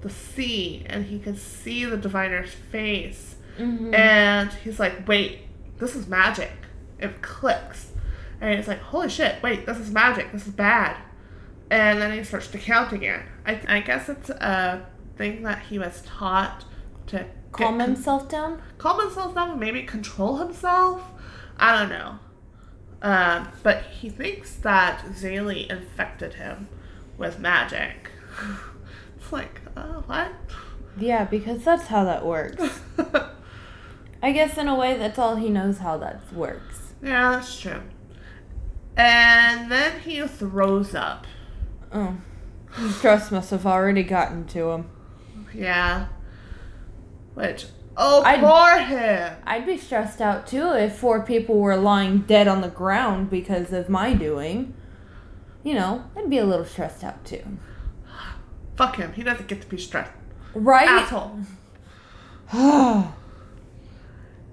Speaker 1: the sea and he can see the diviner's face.
Speaker 2: mhm.
Speaker 1: And he's like, Wait, this is magic. It clicks. And it's like, Holy shit, wait, this is magic. This is bad. And then he starts to count again. I, I guess it's a thing that he was taught to
Speaker 2: calm
Speaker 1: con-
Speaker 2: himself down?
Speaker 1: calm himself down maybe control himself. I don't know. Um, but he thinks that Zélie infected him with magic. it's like, uh, what?
Speaker 2: Yeah, because that's how that works. I guess in a way, that's all he knows how that works.
Speaker 1: yeah, that's true. And then he throws up.
Speaker 2: Oh. His Stress must have already gotten to him.
Speaker 1: Yeah. Which, oh,
Speaker 2: I'd-
Speaker 1: poor him.
Speaker 2: I'd be stressed out too if four people were lying dead on the ground because of my doing. You know, I'd be a little stressed out too.
Speaker 1: Fuck him. He doesn't get to be stressed.
Speaker 2: Right?
Speaker 1: Asshole.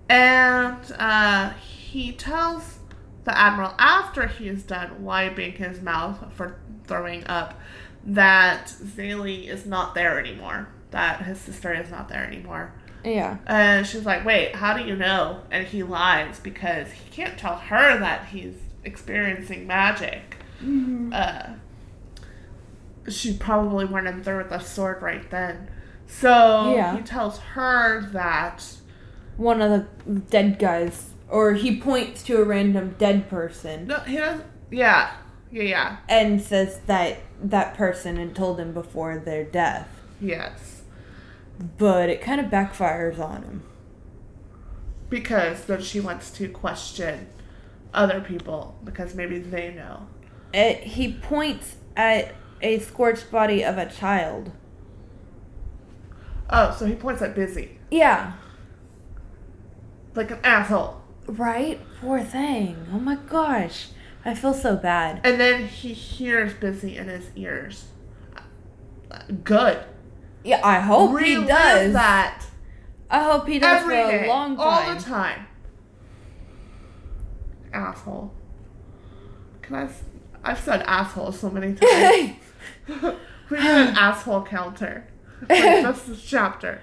Speaker 1: And uh, he tells the admiral after he is done wiping his mouth for throwing up that Zélie is not there anymore. That his sister is not there anymore.
Speaker 2: yeah.
Speaker 1: And she's like, "Wait, how do you know?" And he lies because he can't tell her that he's experiencing magic. Uh, she probably went in there with a sword right then. So
Speaker 2: Yeah.
Speaker 1: he tells her that
Speaker 2: One of the dead guys, or he points to a random dead person
Speaker 1: No, he doesn't. Yeah, yeah, yeah.
Speaker 2: and says that that person had told him before their death.
Speaker 1: Yes,
Speaker 2: But it kind of backfires on him.
Speaker 1: because then she wants to question other people because maybe they know.
Speaker 2: It, he points at a scorched body of a child.
Speaker 1: Oh, so he points at Bisi
Speaker 2: Yeah.
Speaker 1: like an asshole,
Speaker 2: Right? Poor thing. Oh my gosh. I feel so bad.
Speaker 1: and then he hears Bisi in his ears. Good.
Speaker 2: Yeah, I hope he does.
Speaker 1: that
Speaker 2: I hope he does
Speaker 1: every
Speaker 2: for
Speaker 1: day,
Speaker 2: a long
Speaker 1: all
Speaker 2: time.
Speaker 1: the time. Asshole. Can I? I've said asshole so many times. we need an asshole counter. Like, that's this chapter.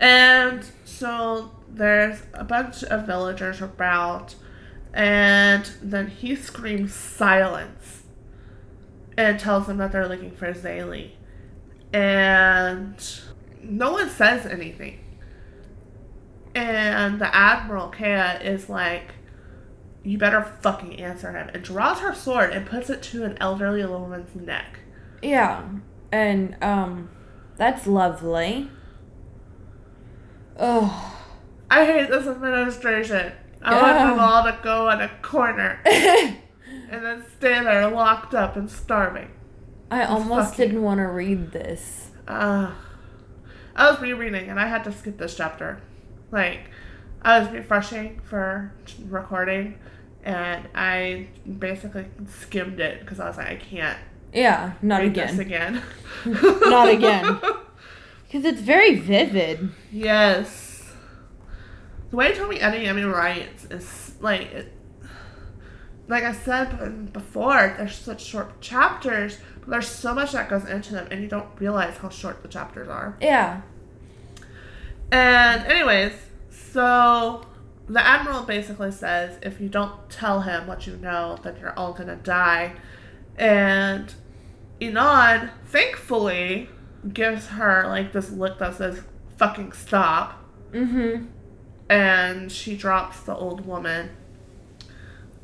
Speaker 1: And so there's a bunch of villagers about, and then he screams silence and tells them that they're looking for Zélie. And no one says anything. And the Admiral Kaea is like, You better fucking answer him. And draws her sword and puts it to an elderly woman's neck.
Speaker 2: yeah. And um that's lovely. Oh.
Speaker 1: I hate this administration. I want them all to go in a corner and then stay there locked up and starving.
Speaker 2: I almost
Speaker 1: fucking-
Speaker 2: didn't want to read this.
Speaker 1: Uh, I was rereading and I had to skip this chapter. Like, I was refreshing for recording and I basically skimmed it because I was like, I can't
Speaker 2: Yeah, not
Speaker 1: read this
Speaker 2: again.
Speaker 1: again.
Speaker 2: Not again. Because it's very vivid.
Speaker 1: Yes. The way Tomi Adeyemi writes is like, it, like I said before, there's such short chapters, but there's so much that goes into them, and you don't realize how short the chapters are.
Speaker 2: Yeah.
Speaker 1: And, anyways, so the Admiral basically says if you don't tell him what you know, then you're all gonna die. And Inan, thankfully, gives her like this look that says fucking stop
Speaker 2: Mm-hmm.
Speaker 1: and she drops the old woman.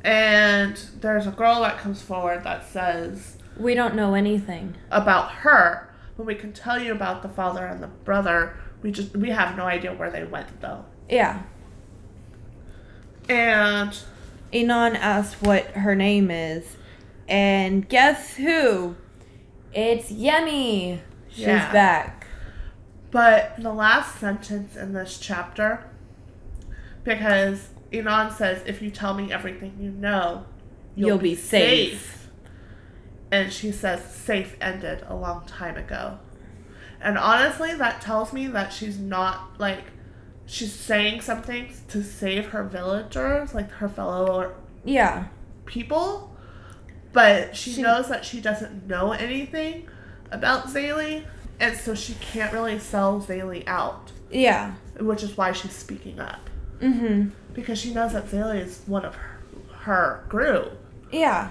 Speaker 1: And there's a girl that comes forward that says
Speaker 2: We don't know anything.
Speaker 1: about her, but we can tell you about the father and the brother. We just we have no idea where they went though.
Speaker 2: Yeah.
Speaker 1: And
Speaker 2: Inan asks what her name is, and guess who? It's Yemi. She's
Speaker 1: Yeah.
Speaker 2: back.
Speaker 1: but the last sentence in this chapter, because Inan says, "If you tell me everything you know,
Speaker 2: You'll, be, safe.
Speaker 1: And she says safe ended a long time ago. And honestly, that tells me that she's not like she's saying something to save her villagers, like her fellow
Speaker 2: Yeah.
Speaker 1: people, but she,
Speaker 2: She-
Speaker 1: knows that she doesn't know anything about Zélie, and so she can't really sell Zélie out,
Speaker 2: Yeah.
Speaker 1: which is why she's speaking up
Speaker 2: Mm-hmm.
Speaker 1: because she knows that Zélie is one of her, her group.
Speaker 2: Yeah.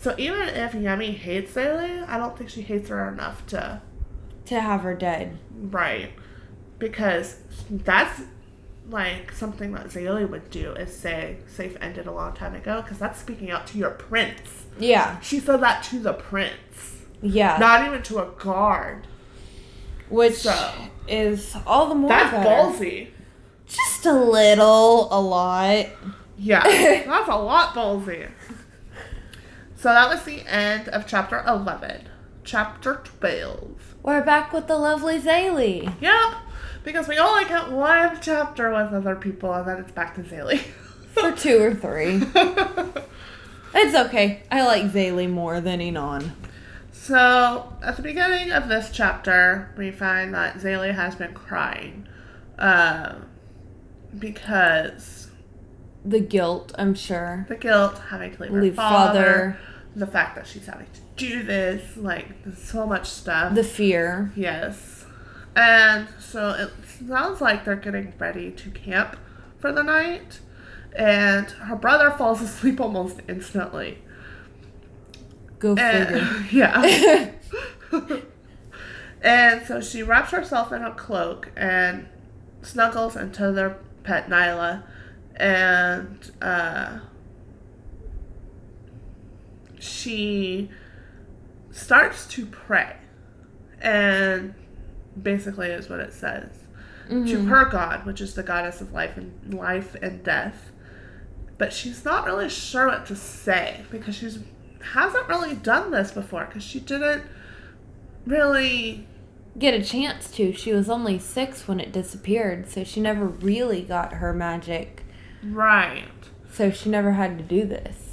Speaker 1: So even if Yemi hates Zélie, I don't think she hates her enough to
Speaker 2: To have her dead.
Speaker 1: right, because that's like something that Zélie would do is say safe ended a long time ago because that's speaking out to your prince.
Speaker 2: Yeah.
Speaker 1: She said that to the prince,
Speaker 2: Yeah.
Speaker 1: not even to a guard.
Speaker 2: Which
Speaker 1: So-
Speaker 2: is all the more
Speaker 1: That's
Speaker 2: better.
Speaker 1: ballsy.
Speaker 2: Just a little, a lot.
Speaker 1: Yeah, that's a lot ballsy. So that was the end of chapter 11. Chapter 12.
Speaker 2: We're back with the lovely Zélie.
Speaker 1: Yep, because we only got one chapter with other people and then it's back to Zélie.
Speaker 2: For two or three. It's okay. I like Zélie more than Inan.
Speaker 1: so, at the beginning of this chapter, we find that Zélie has been crying. Um, because
Speaker 2: The guilt, I'm sure.
Speaker 1: the guilt, having to leave
Speaker 2: Leave
Speaker 1: father,
Speaker 2: father.
Speaker 1: The fact that she's having to do this, like, so much stuff.
Speaker 2: The fear.
Speaker 1: Yes. And so it sounds like they're getting ready to camp for the night. And her brother falls asleep almost instantly.
Speaker 2: Go figure.
Speaker 1: And, yeah. and so she wraps herself in a cloak and snuggles into their pet Nailah. And uh, she starts to pray. And basically is what it says. To
Speaker 2: Mhm.
Speaker 1: her god, which is the goddess of life and life and death. But she's not really sure what to say because she's hasn't really done this before because she didn't really
Speaker 2: Get a chance to. She was only six when it disappeared, so she never really got her magic.
Speaker 1: right.
Speaker 2: So she never had to do this.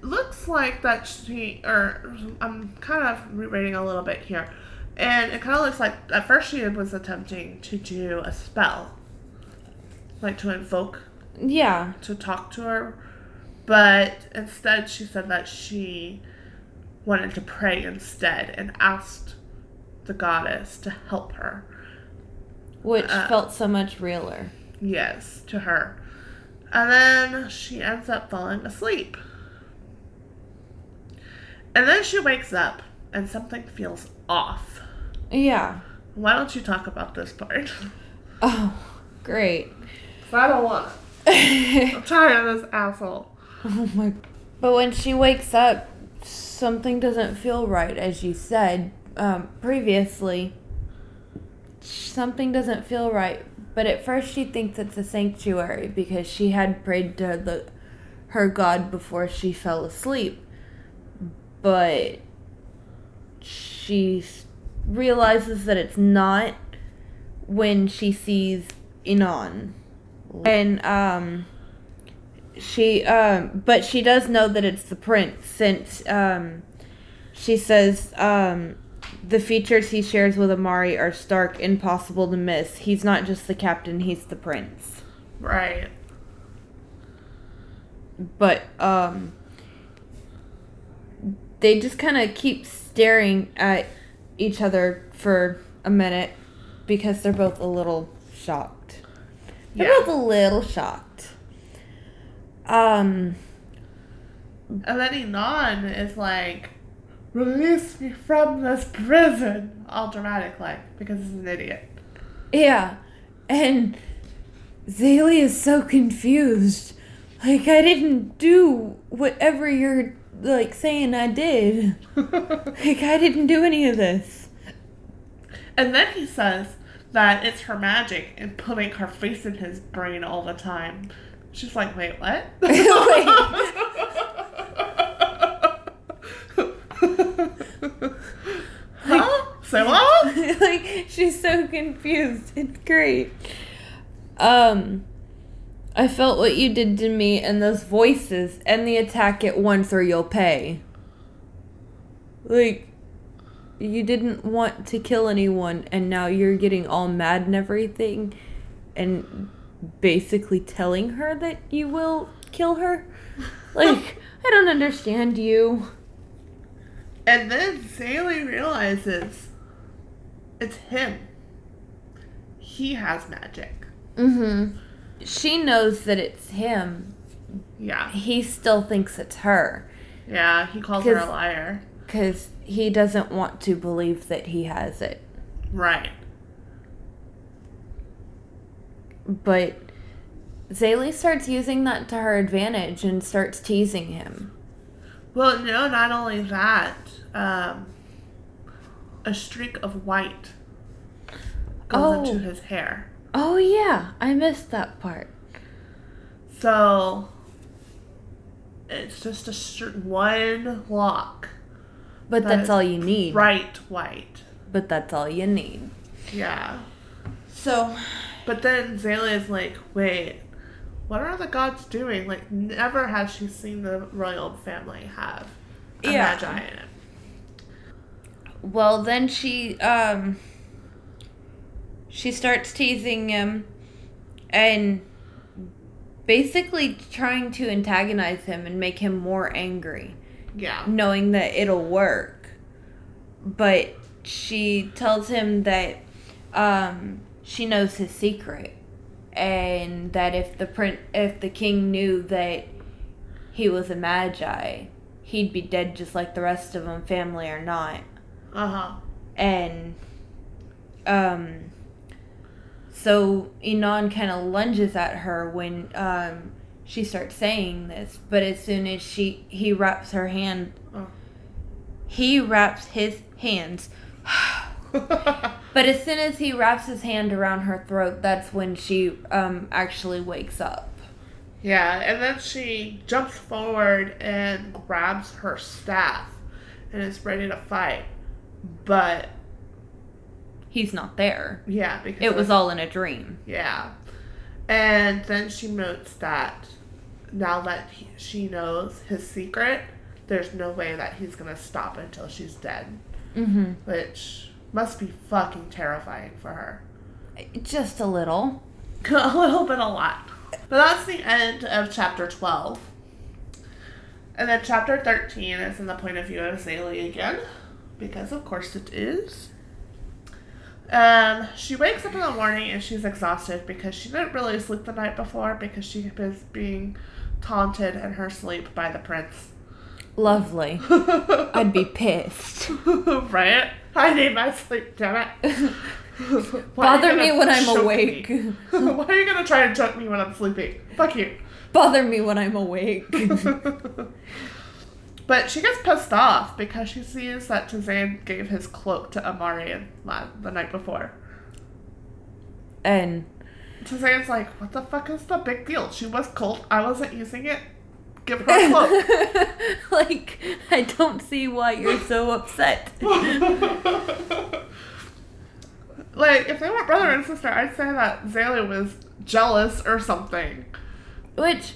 Speaker 1: Looks like that she, or I'm kind of rereading a little bit here, and it kind of looks like at first she was attempting to do a spell, like to invoke
Speaker 2: Yeah.
Speaker 1: to talk to her, but instead she said that she wanted to pray instead and asked the goddess to help her.
Speaker 2: Which
Speaker 1: Uh.
Speaker 2: felt so much realer.
Speaker 1: Yes, to her. And then she ends up falling asleep. And then she wakes up and something feels off.
Speaker 2: Yeah.
Speaker 1: Why don't you talk about this part?
Speaker 2: Oh, great.
Speaker 1: I don't want to. I'm tired of this asshole.
Speaker 2: Oh my. But when she wakes up, something doesn't feel right, as you said um, previously. Something doesn't feel right. But at first, she thinks it's a sanctuary because she had prayed to the her god before she fell asleep. But she realizes that it's not when she sees Inan. And um she um but she does know that it's the prince since um she says um the features he shares with Amari are stark, impossible to miss. He's not just the captain, he's the prince.
Speaker 1: Right.
Speaker 2: But um they just kind of keep staring at each other for a minute because they're both a little shocked. They're
Speaker 1: Yeah.
Speaker 2: both a little shocked. Um
Speaker 1: And then Inan is like, Release me from this prison! All dramatic like, because he's an idiot.
Speaker 2: Yeah. And Zélie is so confused. Like, I didn't do whatever you're, like, saying I did. Like, I didn't do any of this.
Speaker 1: And then he says that it's her magic and putting her face in his brain all the time. She's like, wait, what? huh? Say what?
Speaker 2: like, she's so confused. It's great. Um, I felt what you did to me and those voices and the attack at once or you'll pay. Like, you didn't want to kill anyone and now you're getting all mad and everything and basically telling her that you will kill her. Like, I don't understand you.
Speaker 1: And then Zélie realizes it's him. He has magic.
Speaker 2: Mm-hmm. She knows that it's him.
Speaker 1: Yeah.
Speaker 2: He still thinks it's her.
Speaker 1: Yeah, he calls her a liar.
Speaker 2: Because he doesn't want to believe that he has it.
Speaker 1: Right.
Speaker 2: But Zélie starts using that to her advantage and starts teasing him.
Speaker 1: Well, no, not only that, um, a streak of white goes
Speaker 2: Oh.
Speaker 1: into his hair.
Speaker 2: Oh, yeah. I missed that part.
Speaker 1: So it's just a str- one lock,
Speaker 2: But
Speaker 1: That
Speaker 2: that's all you need.
Speaker 1: bright white.
Speaker 2: But that's all you need.
Speaker 1: Yeah.
Speaker 2: So,
Speaker 1: But then Zélie is like, wait, what are the gods doing? Like, never has she seen the royal family have a
Speaker 2: Yeah.
Speaker 1: maji in it.
Speaker 2: well, then she, um, she starts teasing him and basically trying to antagonize him and make him more angry.
Speaker 1: Yeah.
Speaker 2: knowing that it'll work. But she tells him that um, she knows his secret, and that if the prin- if the king knew that he was a maji, he'd be dead just like the rest of them, family or not.
Speaker 1: Uh huh.
Speaker 2: And um, so Inan kind of lunges at her when um, she starts saying this, but as soon as she he wraps her hand
Speaker 1: Oh.
Speaker 2: he wraps his hands. But as soon as he wraps his hand around her throat, that's when she um, actually wakes up.
Speaker 1: yeah, and then she jumps forward and grabs her staff and is ready to fight. But,
Speaker 2: He's not there.
Speaker 1: yeah, because
Speaker 2: It was all in a dream.
Speaker 1: Yeah. And then she notes that now that he, she knows his secret, there's no way that he's going to stop until she's dead.
Speaker 2: Mm-hmm.
Speaker 1: Which must be fucking terrifying for her.
Speaker 2: Just a little.
Speaker 1: a little bit, a lot. But that's the end of chapter 12. And then chapter 13 is in the point of view of Zélie again, because of course it is. Um, she wakes up in the morning and she's exhausted because she didn't really sleep the night before because she was being taunted in her sleep by the prince.
Speaker 2: Lovely. I'd be pissed.
Speaker 1: right? I need my sleep, damn it. Why are you
Speaker 2: Bother me when I'm awake.
Speaker 1: me? Why are you gonna try and choke me when I'm sleeping? Fuck you.
Speaker 2: Bother me when I'm awake.
Speaker 1: But she gets pissed off because she sees that Tzain gave his cloak to Amari the night before.
Speaker 2: and
Speaker 1: Tzain's like, what the fuck is the big deal? She was cold. I wasn't using it. Give her a cloak.
Speaker 2: like, I don't see why you're so upset.
Speaker 1: like, if they weren't brother and sister, I'd say that Zélie was jealous or something.
Speaker 2: Which,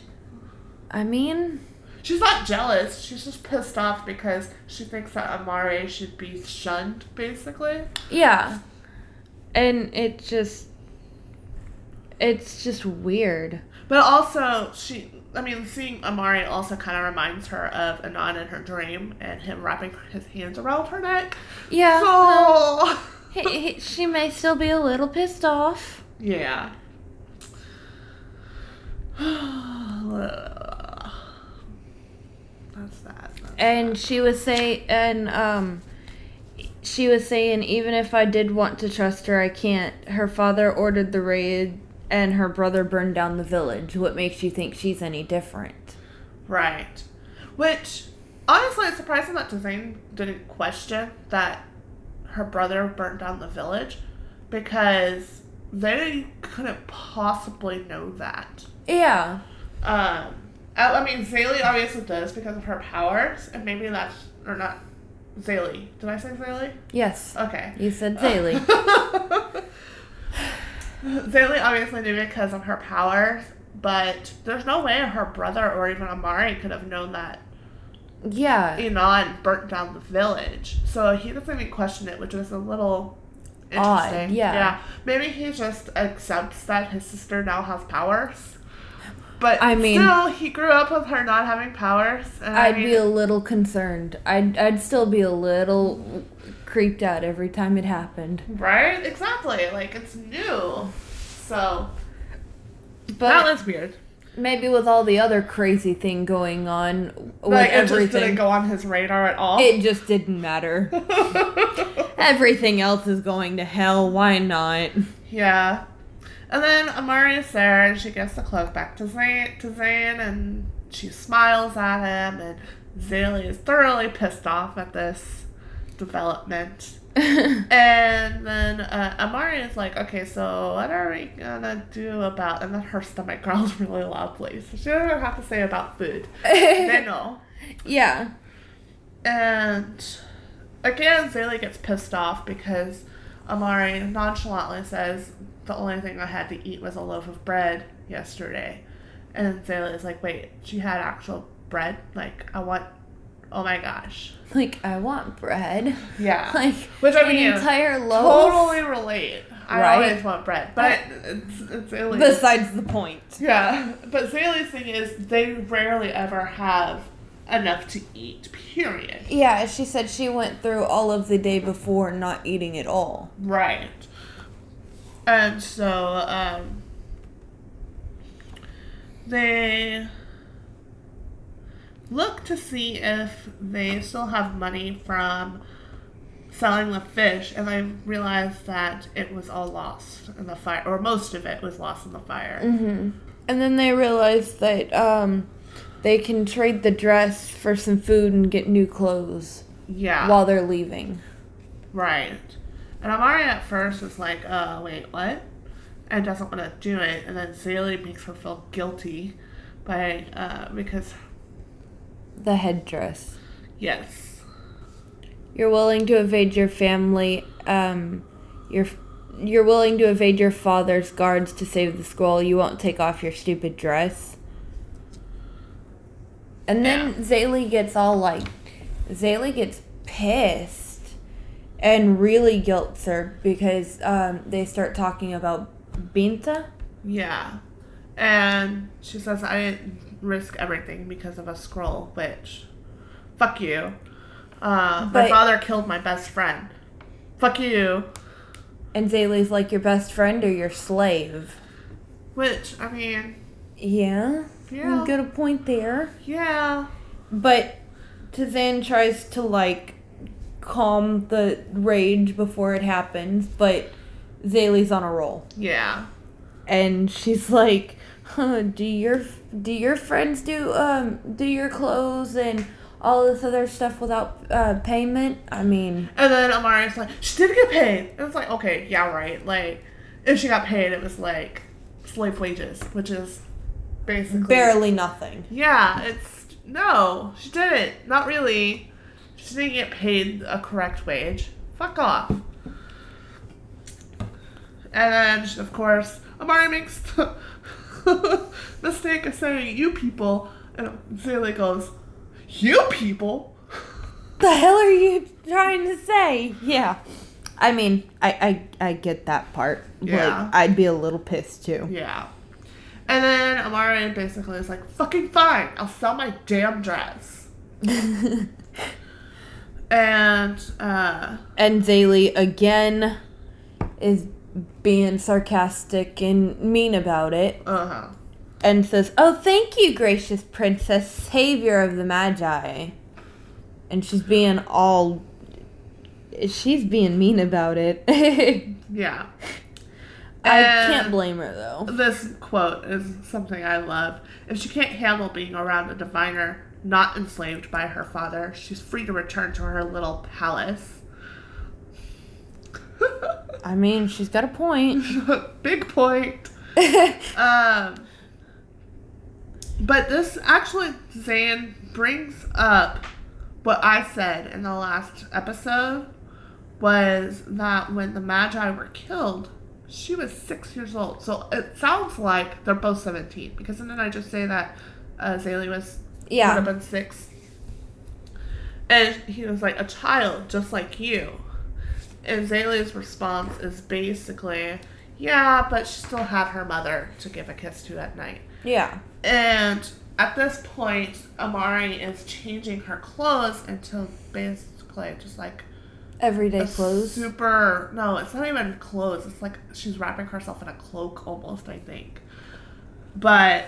Speaker 2: I mean,
Speaker 1: She's not jealous. She's just pissed off because she thinks that Amari should be shunned, basically.
Speaker 2: yeah. And it just, it's just weird.
Speaker 1: But also, she, I mean, seeing Amari also kind of reminds her of Inan in her dream and him wrapping his hands around her neck.
Speaker 2: Yeah.
Speaker 1: So,
Speaker 2: he, he, she may still be a little pissed off.
Speaker 1: yeah. That's that.
Speaker 2: and she was saying, and um, she was saying, even if I did want to trust her, I can't. Her father ordered the raid, and her brother burned down the village. What makes you think she's any different?
Speaker 1: Right. Which, honestly, it's surprising that Tzain didn't question that her brother burned down the village because they couldn't possibly know that.
Speaker 2: Yeah.
Speaker 1: Um, I, I mean, Zélie obviously does because of her powers, and maybe that's, or not, Zélie. Did I say Zélie?
Speaker 2: Yes.
Speaker 1: Okay.
Speaker 2: You said Zélie.
Speaker 1: Zélie obviously knew because of her powers, but there's no way her brother or even Amari could have known that
Speaker 2: yeah.
Speaker 1: Inan burnt down the village. So he doesn't even question it, which is a little
Speaker 2: Odd, yeah.
Speaker 1: Yeah. Maybe he just accepts that his sister now has powers. But
Speaker 2: I mean-
Speaker 1: still, he grew up with her not having powers. And I
Speaker 2: I'd
Speaker 1: mean,
Speaker 2: be a little concerned. I'd I'd still be a little creeped out every time it happened.
Speaker 1: right, exactly. Like it's new, so
Speaker 2: But that
Speaker 1: was weird.
Speaker 2: maybe with all the other crazy thing going on with
Speaker 1: Like it just didn't
Speaker 2: everything,
Speaker 1: go on his radar at all.
Speaker 2: it just didn't matter. Everything else is going to hell. Why not?
Speaker 1: Yeah. And then Amari is there and she gives the cloak back to Tzain, to Tzain and she smiles at him and Zélie is thoroughly pissed off at this development. and then uh, Amari is like, okay, so what are we gonna do about and then her stomach growls really loudly. So she doesn't have to say about food. they know.
Speaker 2: yeah.
Speaker 1: And again, Zélie gets pissed off because Amari nonchalantly says, The only thing I had to eat was a loaf of bread yesterday. And Zélie is like, Wait, she had actual bread? Like, I want, oh my gosh.
Speaker 2: Like I want bread.
Speaker 1: Yeah.
Speaker 2: Like
Speaker 1: Which I
Speaker 2: an
Speaker 1: mean,
Speaker 2: entire loaf.
Speaker 1: totally relate. I
Speaker 2: Right?
Speaker 1: always want bread. But it's, it's Zélie.
Speaker 2: Besides the point.
Speaker 1: yeah. But Zélie's thing is, they rarely ever have enough to eat, period.
Speaker 2: Yeah, she said she went through all of the day before not eating at all.
Speaker 1: Right. And so, um, they look to see if they still have money from selling the fish, and I realized that it was all lost in the fire, or most of it was lost in the fire.
Speaker 2: Mm-hmm. And then they realized that um, they can trade the dress for some food and get new clothes
Speaker 1: Yeah.
Speaker 2: while they're leaving.
Speaker 1: Right. And Amari at first is like, uh, wait, what? And doesn't want to do it. And then Zélie makes her feel guilty by, uh, because,
Speaker 2: The headdress.
Speaker 1: yes.
Speaker 2: You're willing to evade your family. Um, you're you're willing to evade your father's guards to save the scroll. You won't take off your stupid dress. And then Zélie gets all like, Zélie gets pissed and really guilts her because um, they start talking about Binta.
Speaker 1: Yeah. And she says, I didn't risk everything because of a scroll, which, fuck you. Uh, my father killed my best friend. Fuck you.
Speaker 2: And Zélie's like your best friend or your slave.
Speaker 1: Which, I mean,
Speaker 2: Yeah,
Speaker 1: yeah.
Speaker 2: got a point there.
Speaker 1: Yeah.
Speaker 2: But Tzain tries to like calm the rage before it happens, but Zélie's on a roll.
Speaker 1: Yeah.
Speaker 2: And she's like, huh, do your do your friends do um do your clothes and all this other stuff without uh, payment? I mean,
Speaker 1: And then Amari's like, she did get paid. And it's like, okay, yeah, right. Like, if she got paid, it was like slave wages, which is basically
Speaker 2: barely nothing.
Speaker 1: Yeah, it's no, she didn't. Not really. She didn't get paid a correct wage. Fuck off. And then, of course, Amari makes the mistake of saying "you people," and Zélie goes, "You people."
Speaker 2: The hell are you trying to say? Yeah. I mean, I I, I get that part.
Speaker 1: Yeah.
Speaker 2: Like, I'd be a little pissed too.
Speaker 1: Yeah. And then Amari basically is like, "Fucking fine, I'll sell my damn dress." And uh,
Speaker 2: And Zélie again is being sarcastic and mean about it
Speaker 1: uh huh.
Speaker 2: and says, Oh, thank you, gracious princess, savior of the Maji. and she's being all. She's being mean about it.
Speaker 1: Yeah.
Speaker 2: I
Speaker 1: And-
Speaker 2: can't blame her though.
Speaker 1: This quote is something I love. If she can't handle being around a diviner not enslaved by her father, she's free to return to her little palace.
Speaker 2: I mean, she's got a point.
Speaker 1: Big point. Um, but this actually, Tzain brings up what I said in the last episode was that when the Maji were killed, she was six years old. So it sounds like they're both 17 because didn't I just say that uh, Zélie was would have been six? And he was like, a child just like you. And Zélie's response is basically, yeah, but she still had her mother to give a kiss to at night.
Speaker 2: Yeah.
Speaker 1: And at this point, Amari is changing her clothes into basically just like
Speaker 2: Everyday clothes.
Speaker 1: super. No, it's not even clothes. It's like she's wrapping herself in a cloak almost, I think. But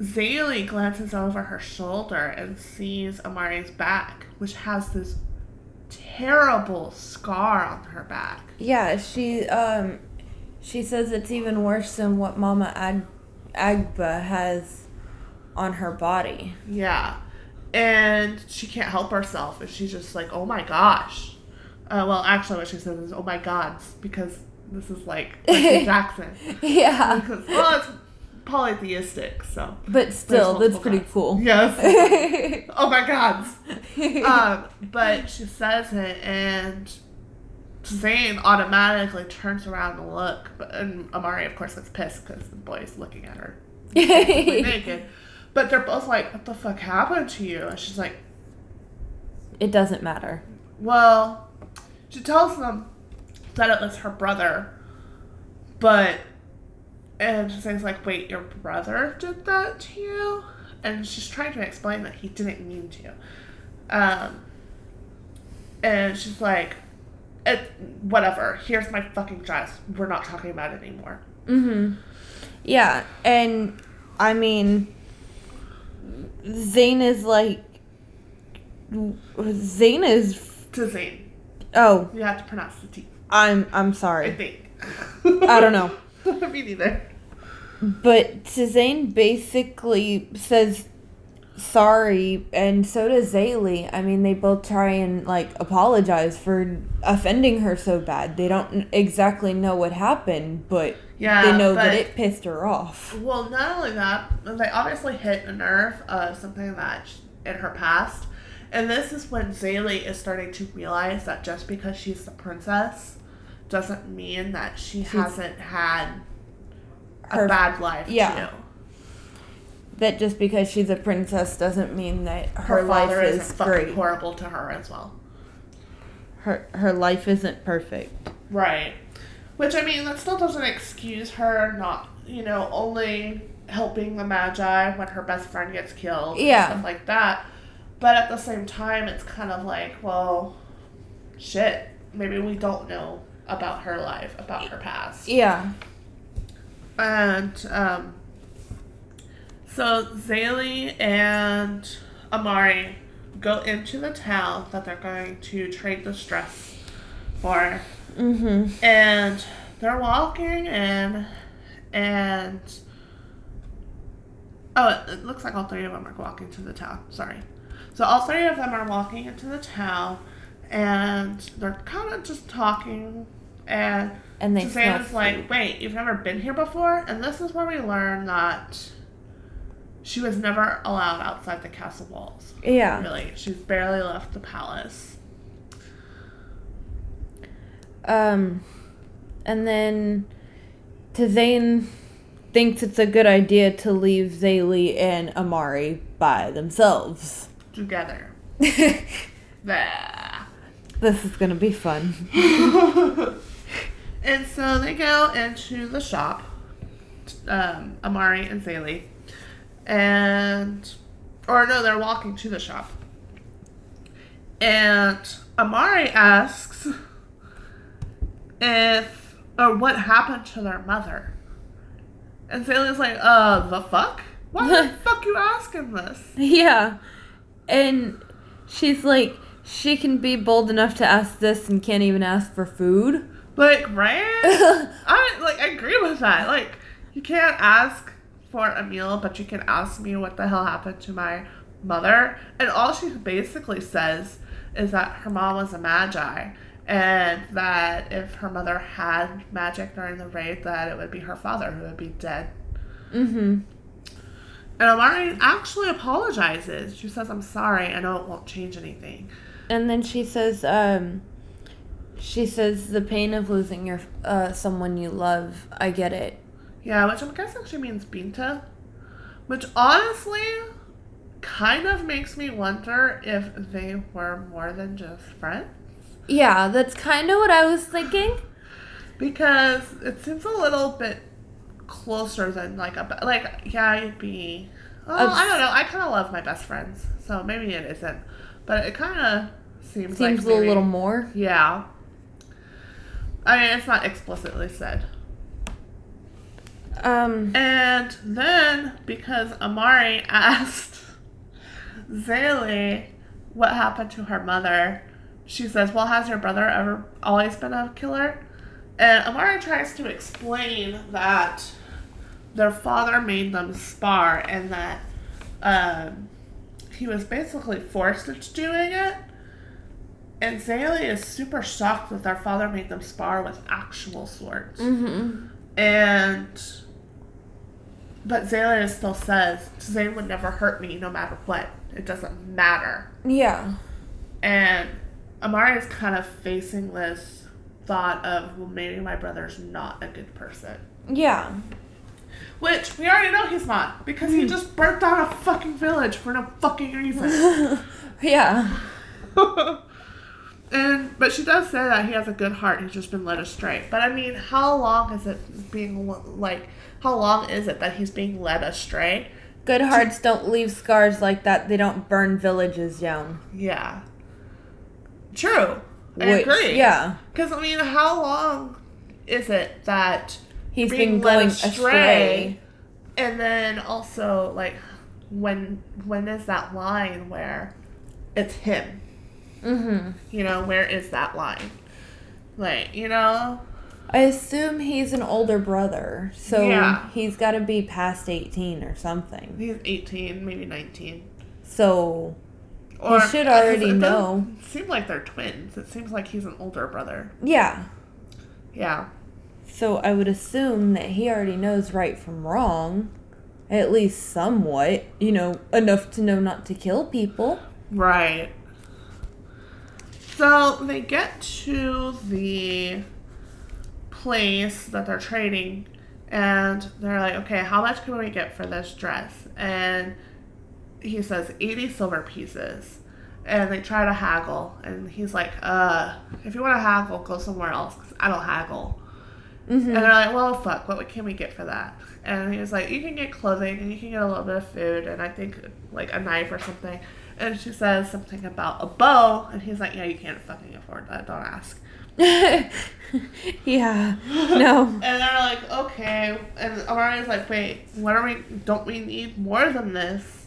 Speaker 1: Zélie glances over her shoulder and sees Amari's back, which has this terrible scar on her back.
Speaker 2: Yeah, she um she says it's even worse than what Mama Ag- Agba has on her body.
Speaker 1: Yeah. And she can't help herself. And she's just like, oh my gosh. Uh, well, actually, what she says is, oh my gods, because this is like Jackson.
Speaker 2: Yeah.
Speaker 1: Because, well, polytheistic, so.
Speaker 2: But still, that's pretty
Speaker 1: multiple
Speaker 2: cool.
Speaker 1: Yes. oh my god. Um, but she says it, and Tzain automatically turns around to look. But, and Amari, of course, gets pissed because the boy's looking at her naked. But they're both like, what the fuck happened to you? And she's like,
Speaker 2: it doesn't matter.
Speaker 1: well, she tells them that it was her brother, but and she's like, wait, your brother did that to you? And she's trying to explain that he didn't mean to. Um, and she's like, it, whatever. Here's my fucking dress. We're not talking about it anymore.
Speaker 2: Mhm. Yeah, and I mean Tzain is like Tzain is
Speaker 1: To Zane,
Speaker 2: oh,
Speaker 1: you have to pronounce the T.
Speaker 2: I'm I'm sorry.
Speaker 1: I think.
Speaker 2: I don't know.
Speaker 1: Me neither.
Speaker 2: But Tzain basically says sorry, and so does Zélie. I mean, they both try and like apologize for offending her so bad. They don't exactly know what happened, but
Speaker 1: Yeah,
Speaker 2: they know that it pissed her off.
Speaker 1: Well, not only that, they obviously hit a nerve of something that in her past. And this is when Zélie is starting to realize that just because she's the princess doesn't mean that she hasn't had a
Speaker 2: Her-
Speaker 1: bad life
Speaker 2: yeah.
Speaker 1: too.
Speaker 2: That just because she's a princess doesn't mean that
Speaker 1: Her,
Speaker 2: her, life is great.
Speaker 1: horrible to her as well.
Speaker 2: Her her life isn't perfect.
Speaker 1: Right. Which I mean, that still doesn't excuse her not, you know, only helping the Maji when her best friend gets killed. and
Speaker 2: Yeah.
Speaker 1: stuff like that. But at the same time, it's kind of like, well, shit. Maybe we don't know about her life, about her past.
Speaker 2: Yeah.
Speaker 1: And um, so Zélie and Amari go into the town that they're going to trade this dress for.
Speaker 2: Mhm.
Speaker 1: And they're walking in, and oh, it, it looks like all three of them are walking to the town. Sorry. So all three of them are walking into the town, and they're kind of just talking. And
Speaker 2: And they
Speaker 1: like,
Speaker 2: food.
Speaker 1: "Wait, you've never been here before?" And this is where we learn that she was never allowed outside the castle walls.
Speaker 2: Yeah.
Speaker 1: Really, she's barely left the palace.
Speaker 2: Um, and then Tzain thinks it's a good idea to leave Zélie and Amari by themselves.
Speaker 1: Together. Bah.
Speaker 2: This is gonna be fun.
Speaker 1: and so they go into the shop, um, Amari and Zélie, and or no, they're walking to the shop, and Amari asks if or what happened to their mother, and Zélie's like, "Uh, the fuck? Why the fuck you asking this?"
Speaker 2: Yeah. And she's like, she can be bold enough to ask this and can't even ask for food.
Speaker 1: Like, right? I like I agree with that. Like, you can't ask for a meal, but you can ask me what the hell happened to my mother. And all she basically says is that her mom was a maji and that if her mother had magic during the raid that it would be her father who would be dead.
Speaker 2: Mm-hmm.
Speaker 1: And Amari actually apologizes. She says, I'm sorry, I know it won't change anything.
Speaker 2: And then she says, um, she says the pain of losing your uh, someone you love. I get it.
Speaker 1: Yeah, which I'm guessing she means Binta. Which honestly kind of makes me wonder if they were more than just friends.
Speaker 2: Yeah, that's kind of what I was thinking.
Speaker 1: Because it seems a little bit closer than like a like yeah, I'd be. Oh, I don't know. I kind of love my best friends, so maybe it isn't, but it kind of seems like
Speaker 2: a
Speaker 1: maybe-
Speaker 2: little more.
Speaker 1: Yeah. I mean, it's not explicitly said.
Speaker 2: Um.
Speaker 1: And then, because Amari asked Zélie what happened to her mother, she says, Well, has your brother ever always been a killer? And Amari tries to explain that their father made them spar and that um, he was basically forced into doing it. And Zélie is super shocked that their father made them spar with actual swords.
Speaker 2: Mm-hmm.
Speaker 1: And but Zélie still says Tzain would never hurt me no matter what. It doesn't matter.
Speaker 2: Yeah.
Speaker 1: And Amari is kind of facing this thought of well maybe my brother's not a good person.
Speaker 2: Yeah.
Speaker 1: Which we already know he's not, because he just burnt down a fucking village for no fucking reason.
Speaker 2: yeah.
Speaker 1: and but she does say that he has a good heart. He's just been led astray. But I mean, how long is it being like? How long is it that he's being led astray?
Speaker 2: Good hearts don't leave scars like that. They don't burn villages down.
Speaker 1: Yeah. True. I
Speaker 2: Which,
Speaker 1: agree.
Speaker 2: Yeah.
Speaker 1: Because I mean, how long is it that
Speaker 2: He's
Speaker 1: being
Speaker 2: been
Speaker 1: led
Speaker 2: going
Speaker 1: astray,
Speaker 2: astray.
Speaker 1: and then also like when when is that line where it's him?
Speaker 2: Mm-hmm.
Speaker 1: You know, where is that line? Like, you know,
Speaker 2: I assume he's an older brother, so
Speaker 1: Yeah.
Speaker 2: he's got to be past 18 or something.
Speaker 1: he's 18, maybe 19.
Speaker 2: So,
Speaker 1: Or
Speaker 2: should already
Speaker 1: it
Speaker 2: know.
Speaker 1: Seem like they're twins. It seems like he's an older brother.
Speaker 2: yeah.
Speaker 1: Yeah.
Speaker 2: So I would assume that he already knows right from wrong, at least somewhat, you know, enough to know not to kill people.
Speaker 1: Right. So they get to the place that they're trading, and they're like, okay, how much can we get for this dress? And he says 80 silver pieces. And they try to haggle, and he's like, uh, if you want to haggle, go somewhere else, 'cause I don't haggle.
Speaker 2: Mm-hmm.
Speaker 1: And they're like, well, fuck, what can we get for that? And he was like, you can get clothing and you can get a little bit of food and I think like a knife or something. And she says something about a bow, and he's like, yeah, you can't fucking afford that. Don't ask.
Speaker 2: yeah. No.
Speaker 1: And they're like, okay. And Amari's like, wait, what are we? Don't we need more than this?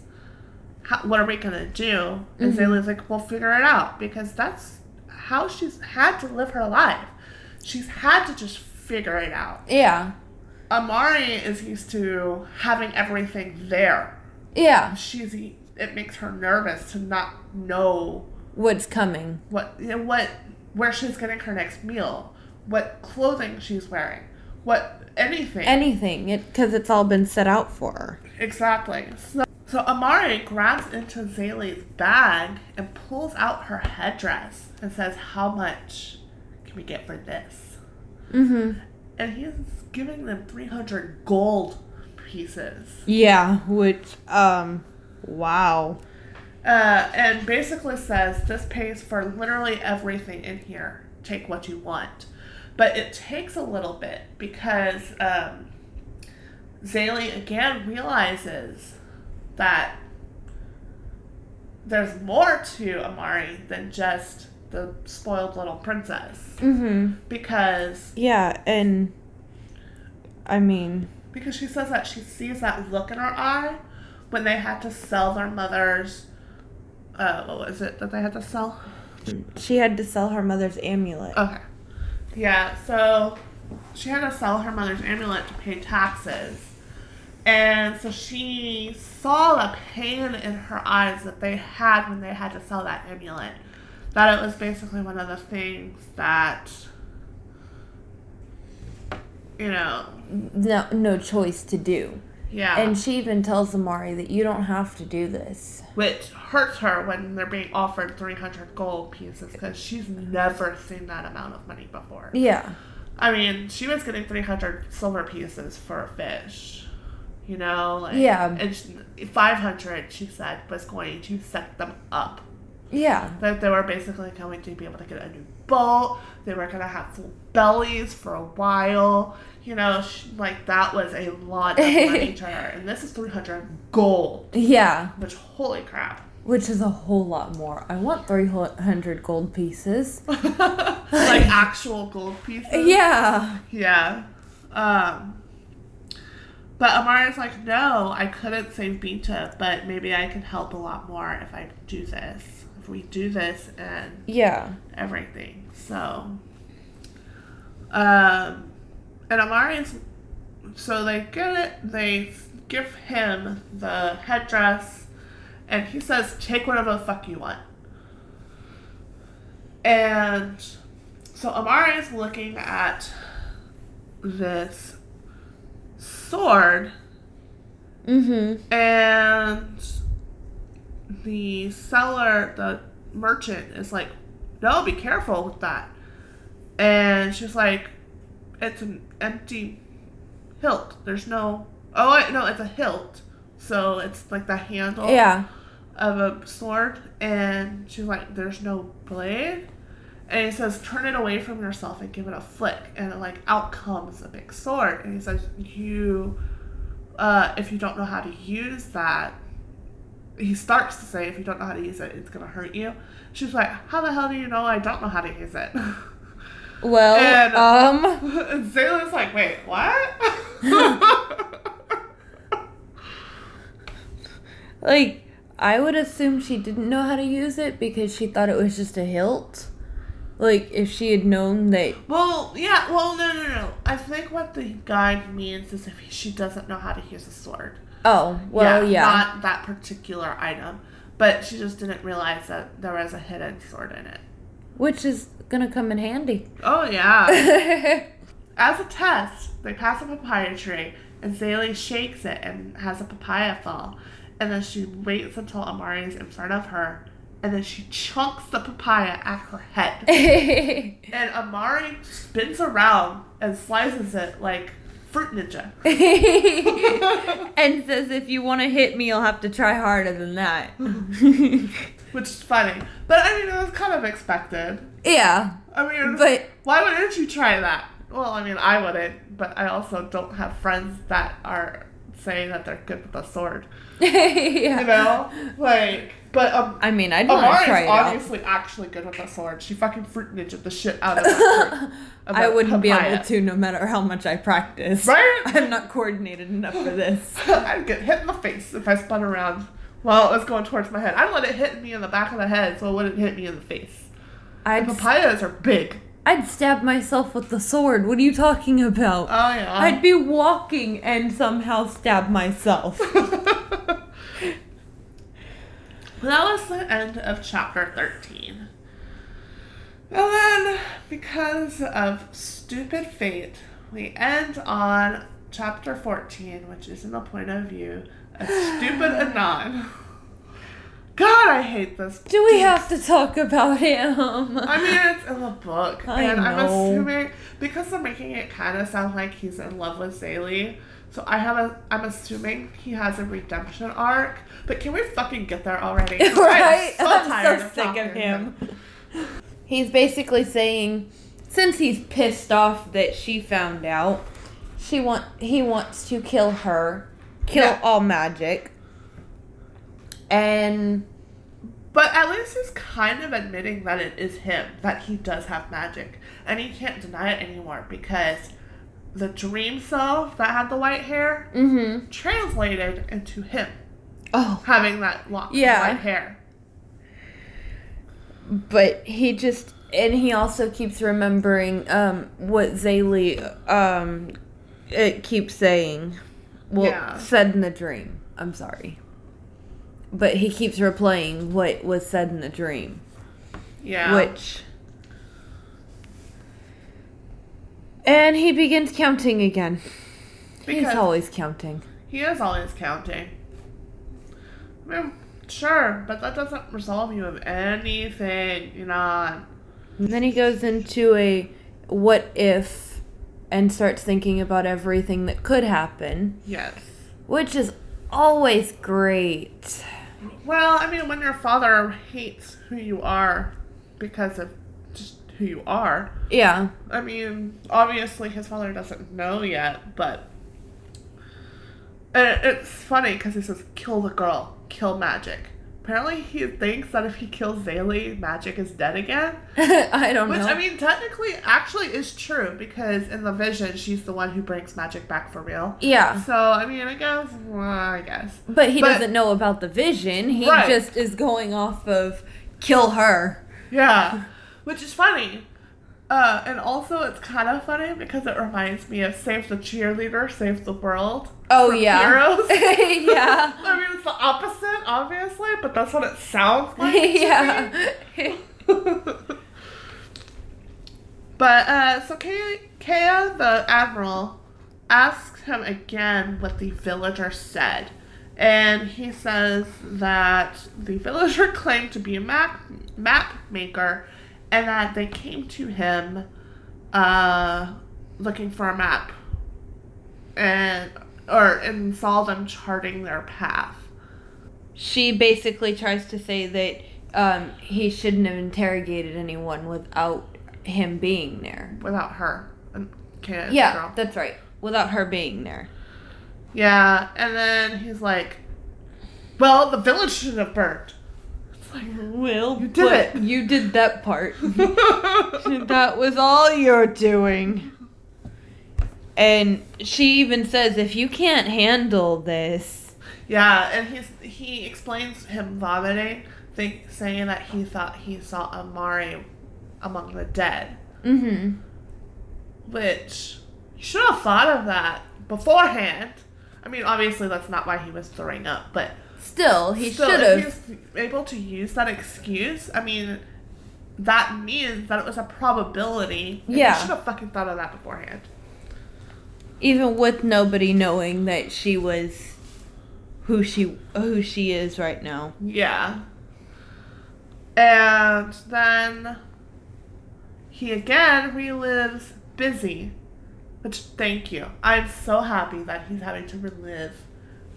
Speaker 1: How, what are we gonna do? And
Speaker 2: Mhm.
Speaker 1: Zélie's like, we'll figure it out because that's how she's had to live her life. She's had to just figure it out.
Speaker 2: Yeah.
Speaker 1: Amari is used to having everything there.
Speaker 2: Yeah.
Speaker 1: She's it makes her nervous to not know
Speaker 2: What's coming?
Speaker 1: what you know, what where she's getting her next meal, what clothing she's wearing, what anything.
Speaker 2: Anything. It because it's all been set out for her.
Speaker 1: exactly. So, so Amari grabs into Zélie's bag and pulls out her headdress and says, "How much can we get for this?"
Speaker 2: Mm-hmm.
Speaker 1: And he's giving them three hundred gold pieces.
Speaker 2: Yeah. Which um. Wow.
Speaker 1: Uh, and basically says this pays for literally everything in here. Take what you want. But it takes a little bit because um, Zélie again realizes that there's more to Amari than just the spoiled little princess.
Speaker 2: Mm-hmm.
Speaker 1: Because
Speaker 2: Yeah, and I mean,
Speaker 1: because she says that she sees that look in her eye when they had to sell their mother's uh, what was it that they had to sell?
Speaker 2: She had to sell her mother's amulet.
Speaker 1: Okay. Yeah, so she had to sell her mother's amulet to pay taxes. And so she saw the pain in her eyes that they had when they had to sell that amulet. That it was basically one of the things that, you know,
Speaker 2: No, no choice to do.
Speaker 1: Yeah.
Speaker 2: And she even tells Amari that you don't have to do this.
Speaker 1: which hurts her when they're being offered 300 gold pieces because she's never seen that amount of money before.
Speaker 2: Yeah.
Speaker 1: I mean, she was getting 300 silver pieces for a fish. You know? Like,
Speaker 2: Yeah.
Speaker 1: And she, 500, she said, was going to set them up.
Speaker 2: Yeah.
Speaker 1: That they were basically going to be able to get a new boat. They were going to have full bellies for a while. You know, she, like, that was a lot of money to her. And this is 300 gold.
Speaker 2: Yeah.
Speaker 1: Which, holy crap.
Speaker 2: Which is a whole lot more. I want 300 gold pieces.
Speaker 1: like actual gold pieces.
Speaker 2: Yeah.
Speaker 1: Yeah. Um, but Amari's like, no, I couldn't save Binta, but maybe I can help a lot more if I do this. If we do this and
Speaker 2: Yeah.
Speaker 1: everything. So, um, and Amari's, so they get it, they give him the headdress, and he says, take whatever the fuck you want. And so Amari is looking at this sword,
Speaker 2: Mm-hmm.
Speaker 1: and the seller, the merchant, is like, "No, be careful with that." And she's like, "It's an empty hilt. There's no. Oh, wait, no, it's a hilt. So it's like the handle
Speaker 2: Yeah.
Speaker 1: of a sword." And she's like, "There's no blade." And he says, "Turn it away from yourself and give it a flick." And like out comes a big sword. And he says, "You." uh, if you don't know how to use that, he starts to say, if you don't know how to use it, it's going to hurt you. She's like, how the hell do you know I don't know how to use it?
Speaker 2: Well,
Speaker 1: And-
Speaker 2: um,
Speaker 1: and Zélie's like, wait, what?
Speaker 2: like, I would assume she didn't know how to use it because she thought it was just a hilt. Like, if she had known that.
Speaker 1: well, yeah, well, no, no, no. I think what the guide means is if she doesn't know how to use a sword.
Speaker 2: Oh, well, yeah.
Speaker 1: Not that particular item. But she just didn't realize that there was a hidden sword in it.
Speaker 2: Which is gonna come in handy.
Speaker 1: Oh, yeah. As a test, they pass a papaya tree, and Zélie shakes it and has a papaya fall. And then she waits until Amari is in front of her, and then she chunks the papaya at her head. and Amari spins around and slices it like Fruit Ninja.
Speaker 2: and says, if you want to hit me, you'll have to try harder than that.
Speaker 1: Which is funny. But I mean, it was kind of expected.
Speaker 2: yeah,
Speaker 1: I mean,
Speaker 2: but
Speaker 1: why wouldn't you try that? Well, I mean, I wouldn't, but I also don't have friends that are saying that they're good with a sword.
Speaker 2: yeah.
Speaker 1: You know? Like, but um,
Speaker 2: I mean, I'd want to try it out.
Speaker 1: obviously actually good with a sword. She fucking fruit ninja the shit out of that fruit. of
Speaker 2: I wouldn't be able to no matter how much I practice.
Speaker 1: Right?
Speaker 2: I'm not coordinated enough for this.
Speaker 1: I'd get hit in the face if I spun around while it was going towards my head. I'd let it hit me in the back of the head so it wouldn't hit me in the face.
Speaker 2: I'd,
Speaker 1: Papayas are big.
Speaker 2: I'd stab myself with the sword. What are you talking about?
Speaker 1: Oh, yeah.
Speaker 2: I'd be walking and somehow stab myself.
Speaker 1: Well, that was the end of chapter 13. And then, because of stupid fate, we end on chapter 14, which is in the point of view of stupid Inan. God, I hate this.
Speaker 2: Do we have to talk about him?
Speaker 1: I mean, it's in the book,
Speaker 2: I
Speaker 1: and I'm assuming because they're making it kind of sound like he's in love with Zélie. So I have a, I'm assuming he has a redemption arc. But can we fucking get there already?
Speaker 2: right?
Speaker 1: I'm so
Speaker 2: I'm
Speaker 1: tired
Speaker 2: so
Speaker 1: of
Speaker 2: sick of
Speaker 1: to
Speaker 2: him. He's basically saying, since he's pissed off that she found out, she want he wants to kill her, kill
Speaker 1: Yeah.
Speaker 2: all magic, and
Speaker 1: But at least he's kind of admitting that it is him, that he does have magic. And he can't deny it anymore because the dream self that had the white hair
Speaker 2: mm-hmm.
Speaker 1: translated into him
Speaker 2: Oh,
Speaker 1: having that long
Speaker 2: Yeah.
Speaker 1: white hair.
Speaker 2: but he just and he also keeps remembering um what Zélie um it keeps saying. Well,
Speaker 1: Yeah.
Speaker 2: said in the dream. I'm sorry. But he keeps replaying what was said in the dream,
Speaker 1: Yeah.
Speaker 2: which and he begins counting again. He's always counting.
Speaker 1: He is always counting. I mean, sure, but that doesn't resolve you of anything, you know.
Speaker 2: And then he goes into a what if and starts thinking about everything that could happen,
Speaker 1: Yes.
Speaker 2: which is always great.
Speaker 1: Well, I mean, when your father hates who you are because of just who you are,
Speaker 2: Yeah.
Speaker 1: I mean, obviously his father doesn't know yet, but it's funny because he says, "Kill the girl, kill magic." Apparently, he thinks that if he kills Zélie, magic is dead again.
Speaker 2: I don't
Speaker 1: Which
Speaker 2: know.
Speaker 1: Which, I mean, technically, actually is true because in the vision, she's the one who brings magic back for real.
Speaker 2: yeah.
Speaker 1: So I mean, I guess, well, I guess.
Speaker 2: But he
Speaker 1: But-
Speaker 2: doesn't know about the vision. He
Speaker 1: Right.
Speaker 2: just is going off of kill her.
Speaker 1: Yeah, which is funny. Uh, and also, it's kind of funny because it reminds me of Save the Cheerleader, Save the World.
Speaker 2: Oh yeah.
Speaker 1: Heroes.
Speaker 2: yeah.
Speaker 1: I mean, it's the opposite, obviously, but that's what it sounds like. to
Speaker 2: yeah.
Speaker 1: but, uh, so Kaea, Kaea, the admiral, asks him again what the villager said. And he says that the villager claimed to be a map, map maker and that they came to him uh, looking for a map and or and saw them charting their path.
Speaker 2: she basically tries to say that um, he shouldn't have interrogated anyone without him being there.
Speaker 1: without her. Kaea,
Speaker 2: Yeah,
Speaker 1: girl.
Speaker 2: that's right. Without her being there.
Speaker 1: Yeah, and then he's like, "Well, the village should have burned." It's like,
Speaker 2: Well,
Speaker 1: You did it.
Speaker 2: You did that part. that was all you're doing. And she even says, if you can't handle this.
Speaker 1: yeah, and he's he explains him vomiting, think, saying that he thought he saw Amari among the dead,
Speaker 2: Mm-hmm.
Speaker 1: which you should have thought of that beforehand. I mean, obviously that's not why he was throwing up, but
Speaker 2: Still, he should have.
Speaker 1: able to use that excuse, I mean, that means that it was a probability.
Speaker 2: Yeah.
Speaker 1: You should have fucking thought of that beforehand.
Speaker 2: Even with nobody knowing that she was who she who she is right now.
Speaker 1: Yeah. And then he again relives Bisi. Which, thank you. I'm so happy that he's having to relive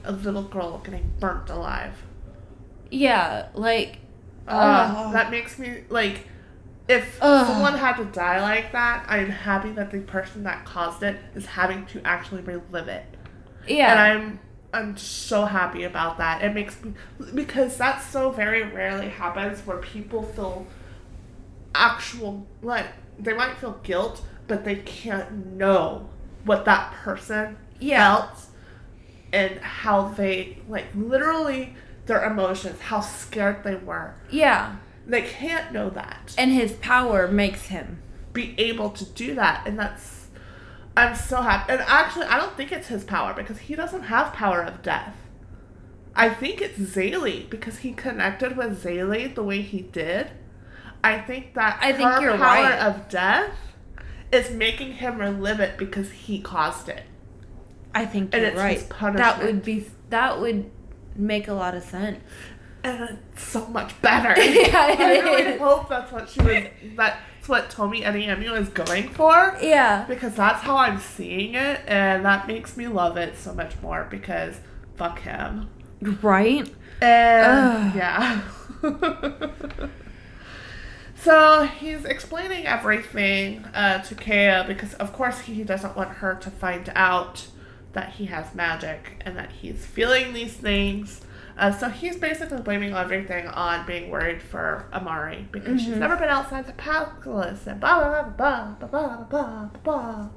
Speaker 1: a little girl getting burnt alive.
Speaker 2: Yeah, like
Speaker 1: Uh,
Speaker 2: Ugh.
Speaker 1: that makes me like if
Speaker 2: Ugh.
Speaker 1: someone had to die like that, I'm happy that the person that caused it is having to actually relive it.
Speaker 2: yeah.
Speaker 1: And I'm I'm so happy about that. It makes me because that so very rarely happens where people feel actual like they might feel guilt, but they can't know what that person
Speaker 2: Yeah.
Speaker 1: felt and how they like literally their emotions, how scared they were.
Speaker 2: yeah.
Speaker 1: They can't know that.
Speaker 2: And his power makes him.
Speaker 1: be able to do that and that's I'm so happy. And actually I don't think it's his power because he doesn't have power of death. I think it's Zélie because he connected with Zélie the way he did. I think that
Speaker 2: I think
Speaker 1: her power
Speaker 2: right.
Speaker 1: of death is making him relive it because he caused it.
Speaker 2: I think
Speaker 1: And
Speaker 2: you're
Speaker 1: it's
Speaker 2: right. That would be that would make a lot of sense.
Speaker 1: And it's so much better.
Speaker 2: Yeah,
Speaker 1: I really
Speaker 2: is.
Speaker 1: hope that's what she was that's what Tomi Adeyemi is going for.
Speaker 2: Yeah.
Speaker 1: because that's how I'm seeing it, and that makes me love it so much more because fuck him.
Speaker 2: Right?
Speaker 1: And
Speaker 2: Ugh.
Speaker 1: yeah. so he's explaining everything uh, to Kaea because, of course, he doesn't want her to find out that he has magic and that he's feeling these things. Uh, so he's basically blaming everything on being worried for Amari because mm-hmm. she's never been outside the palace and blah blah blah blah blah blah blah.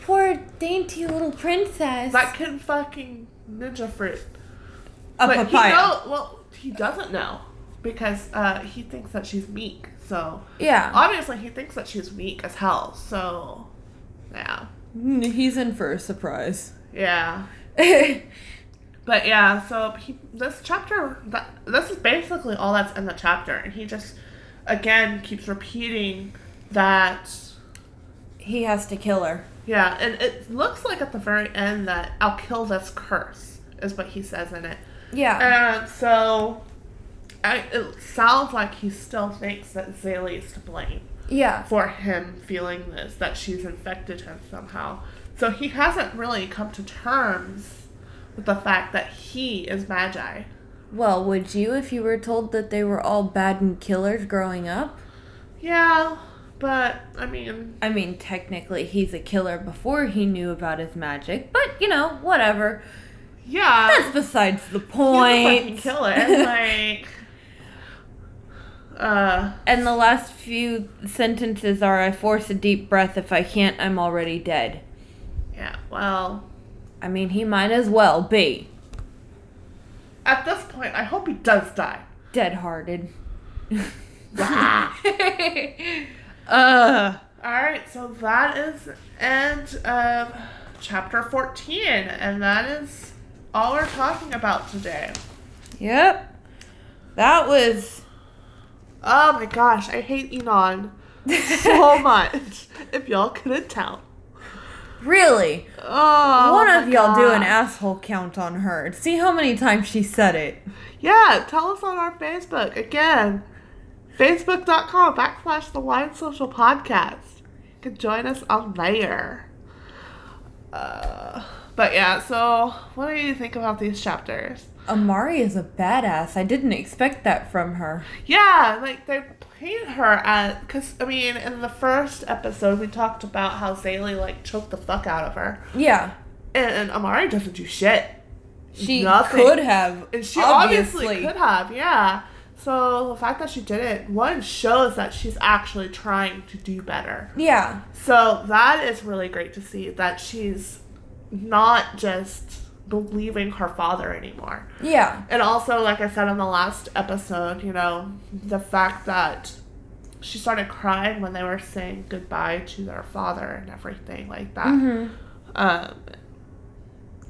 Speaker 2: Poor dainty little princess.
Speaker 1: That can fucking ninja fruit.
Speaker 2: A
Speaker 1: but
Speaker 2: papaya.
Speaker 1: He know, well, he doesn't know because uh, he thinks that she's meek. So
Speaker 2: yeah,
Speaker 1: obviously he thinks that she's weak as hell. So yeah,
Speaker 2: he's in for a surprise.
Speaker 1: Yeah. But yeah, so he, this chapter, that, this is basically all that's in the chapter, and he just again keeps repeating that.
Speaker 2: he has to kill her.
Speaker 1: Yeah, and it looks like at the very end that I'll kill this curse is what he says in it.
Speaker 2: Yeah.
Speaker 1: And so I, it sounds like he still thinks that Zélie is to blame
Speaker 2: yeah.
Speaker 1: for him feeling this, that she's infected him somehow. So he hasn't really come to terms with the fact that he is Maji.
Speaker 2: Well, would you if you were told that they were all bad and killers growing up?
Speaker 1: Yeah, but I mean,
Speaker 2: I mean, technically, he's a killer before he knew about his magic, but you know, whatever.
Speaker 1: yeah,
Speaker 2: That's besides the point.
Speaker 1: he's a fucking killer. like, uh,
Speaker 2: and the last few sentences are I force a deep breath. If I can't, I'm already dead.
Speaker 1: yeah. Well,
Speaker 2: I mean, he might as well be
Speaker 1: at this point, I hope he does die.
Speaker 2: dead hearted. Uh,
Speaker 1: All right, so that is end of chapter 14, and that is all we're talking about today.
Speaker 2: yep. That was.
Speaker 1: Oh my gosh, I hate Inan so much. If y'all couldn't tell.
Speaker 2: Really?
Speaker 1: Oh,
Speaker 2: One of y'all do an asshole count on her. See how many times she said it.
Speaker 1: Yeah, tell us on our Facebook. Again, facebook.com backslash the Wine Social Podcast. You can join us on there. Uh, but yeah, so what do you think about these chapters?
Speaker 2: Amari is a badass. I didn't expect that from her.
Speaker 1: Yeah, like they paint her as because I mean, in the first episode we talked about how Zélie like choked the fuck out of her,
Speaker 2: Yeah.
Speaker 1: and, and Amari doesn't do shit.
Speaker 2: She
Speaker 1: Nothing.
Speaker 2: could have.
Speaker 1: And she obviously. could have, yeah. So the fact that she did it, one shows that she's actually trying to do better.
Speaker 2: Yeah.
Speaker 1: So that is really great to see that she's not just believing her father anymore.
Speaker 2: Yeah.
Speaker 1: And also, like I said in the last episode, you know, the fact that she started crying when they were saying goodbye to their father and everything like that.
Speaker 2: hmm
Speaker 1: Um,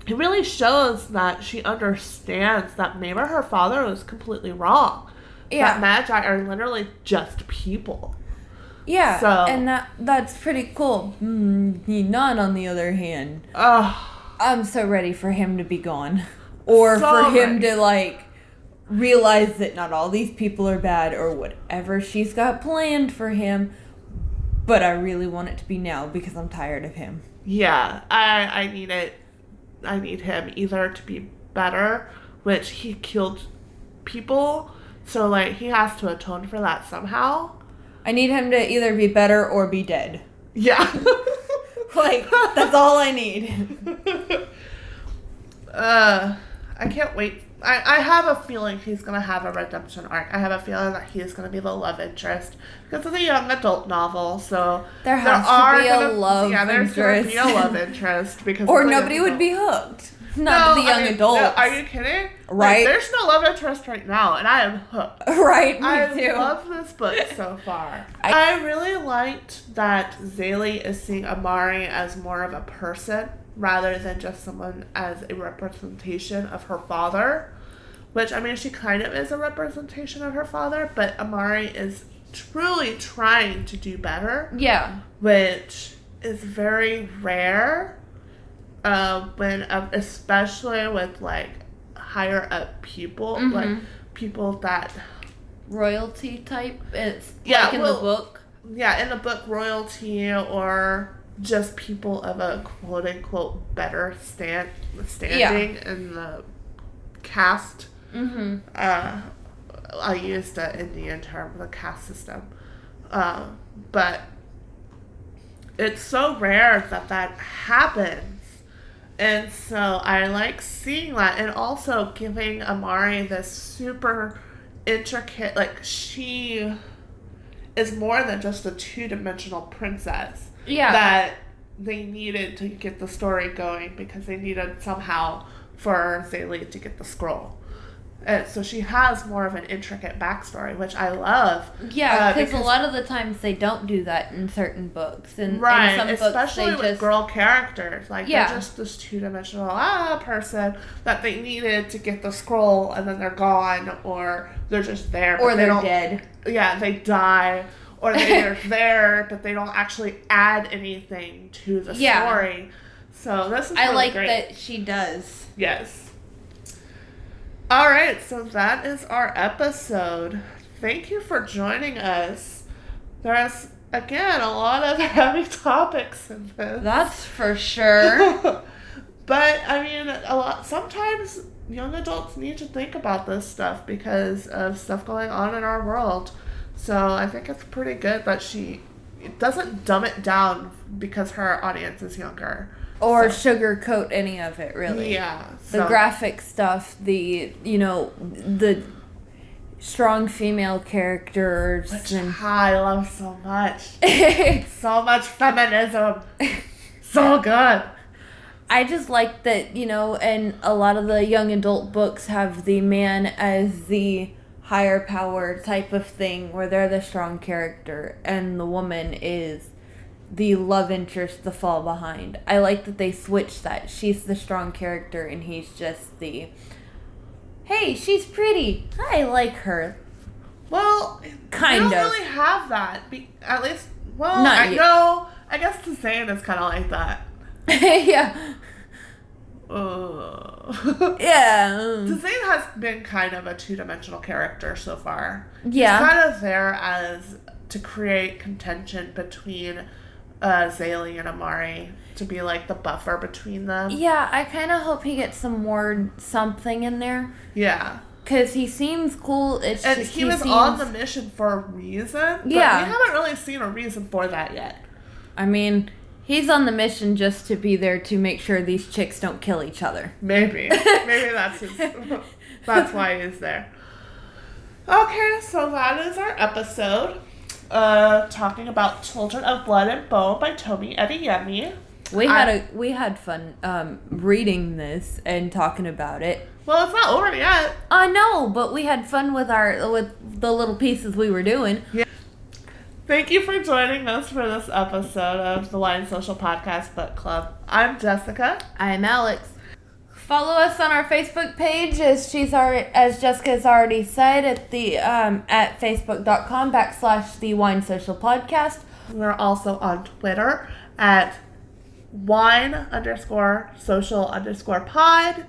Speaker 1: it really shows that she understands that maybe her father was completely wrong.
Speaker 2: Yeah.
Speaker 1: That maji are literally just people.
Speaker 2: Yeah.
Speaker 1: So-
Speaker 2: and that that's pretty cool. Mm, Inan, on the other hand,
Speaker 1: Ugh.
Speaker 2: I'm so ready for him to be gone, or
Speaker 1: So
Speaker 2: for him
Speaker 1: ready.
Speaker 2: to like realize that not all these people are bad, or whatever she's got planned for him. But I really want it to be now because I'm tired of him.
Speaker 1: Yeah, I I need it. I need him either to be better, which he killed people, so like he has to atone for that somehow.
Speaker 2: I need him to either be better or be dead.
Speaker 1: Yeah.
Speaker 2: Like that's all I need.
Speaker 1: uh, I can't wait. I, I have a feeling he's gonna have a redemption arc. I have a feeling that he's gonna be the love interest because it's a young adult novel. So
Speaker 2: There has to be a
Speaker 1: gonna,
Speaker 2: love
Speaker 1: Yeah, there's gonna be a
Speaker 2: interest.
Speaker 1: love interest because
Speaker 2: or
Speaker 1: it's a young
Speaker 2: nobody would be hooked. Not the
Speaker 1: I
Speaker 2: young
Speaker 1: mean,
Speaker 2: adults.
Speaker 1: no, are you kidding? Like,
Speaker 2: Right.
Speaker 1: there's no love interest right now, and I am hooked.
Speaker 2: right, me
Speaker 1: I
Speaker 2: too.
Speaker 1: love this book so far.
Speaker 2: I-
Speaker 1: I, really liked that Zélie is seeing Amari as more of a person rather than just someone as a representation of her father. Which, I mean, she kind of is a representation of her father, but Amari is truly trying to do better,
Speaker 2: yeah.
Speaker 1: which is very rare. Uh, when, uh, especially with like higher up people, like
Speaker 2: Mhm.
Speaker 1: people that
Speaker 2: Royalty type. It's
Speaker 1: Yeah,
Speaker 2: like in
Speaker 1: well-
Speaker 2: the book.
Speaker 1: yeah, in the book royalty or just people of a quote unquote better stand standing in the caste.
Speaker 2: Mm-hmm.
Speaker 1: Uh, I used the Indian term, the caste system, uh, but it's so rare that that happens. And so I like seeing that and also giving Amari this super intricate, like, she is more than just a two dimensional princess
Speaker 2: Yeah.
Speaker 1: that they needed to get the story going because they needed somehow for Zélie to get the scroll. And so she has more of an intricate backstory, which I love.
Speaker 2: Yeah,
Speaker 1: Uh,
Speaker 2: because a lot of the times they don't do that in certain books, and
Speaker 1: Right,
Speaker 2: in some
Speaker 1: especially
Speaker 2: books they
Speaker 1: with
Speaker 2: just
Speaker 1: girl characters. Like
Speaker 2: Yeah.
Speaker 1: they're just this two dimensional ah person that they needed to get the scroll and then they're gone or they're just there.
Speaker 2: or
Speaker 1: but they
Speaker 2: they're
Speaker 1: don't
Speaker 2: dead.
Speaker 1: yeah, they die or they're there, but they don't actually add anything to the
Speaker 2: Yeah.
Speaker 1: story. So this is
Speaker 2: I
Speaker 1: really
Speaker 2: like
Speaker 1: great.
Speaker 2: that she does.
Speaker 1: Yes. All right, so that is our episode. Thank you for joining us. There's again a lot of heavy topics in this.
Speaker 2: That's for sure.
Speaker 1: but I mean, a lot. Sometimes young adults need to think about this stuff because of stuff going on in our world. So I think it's pretty good that she doesn't dumb it down because her audience is younger.
Speaker 2: Or
Speaker 1: So-
Speaker 2: sugarcoat any of it, really.
Speaker 1: Yeah.
Speaker 2: The
Speaker 1: so-
Speaker 2: graphic stuff, the you know the strong female characters,
Speaker 1: which
Speaker 2: and
Speaker 1: I love so much. So much feminism. so good.
Speaker 2: I just like that, you know, and a lot of the young adult books have the man as the higher power type of thing where they're the strong character and the woman is the love interest, the fall behind. I like that they switched that. She's the strong character and he's just the hey, she's pretty. I like her.
Speaker 1: Well,
Speaker 2: Kind
Speaker 1: we don't
Speaker 2: of.
Speaker 1: really have that. Be- at least, well,
Speaker 2: Not
Speaker 1: I
Speaker 2: yet.
Speaker 1: know. I guess Tzain is kind of like that.
Speaker 2: yeah.
Speaker 1: Uh.
Speaker 2: Yeah. um,
Speaker 1: Tzain has been kind of a two-dimensional character so far.
Speaker 2: Yeah.
Speaker 1: She's kind of there as to create contention between uh, Zélie and Amari to be like the buffer between them.
Speaker 2: Yeah, I kind of hope he gets some more something in there.
Speaker 1: Yeah.
Speaker 2: Cause he seems cool. It's
Speaker 1: And
Speaker 2: just
Speaker 1: he was on the mission for a reason. But
Speaker 2: Yeah.
Speaker 1: we haven't really seen a reason for that yet.
Speaker 2: I mean, he's on the mission just to be there to make sure these chicks don't kill each other.
Speaker 1: Maybe. Maybe that's his, that's why he's there. Okay, so that is our episode. Uh, talking about Children of Blood and Bone by Tomi Adeyemi.
Speaker 2: We had a we had fun um, reading this and talking about it.
Speaker 1: Well, it's not over yet.
Speaker 2: I know, but we had fun with our with the little pieces we were doing. Yeah.
Speaker 1: Thank you for joining us for this episode of the Wine Social Podcast Book Club. I'm Jessica.
Speaker 2: I'm Alex. Follow us on our Facebook page, as she's already, as Jessica's already said, at the um, at facebook.com backslash the Wine Social Podcast.
Speaker 1: We're also on Twitter at wine underscore social underscore pod.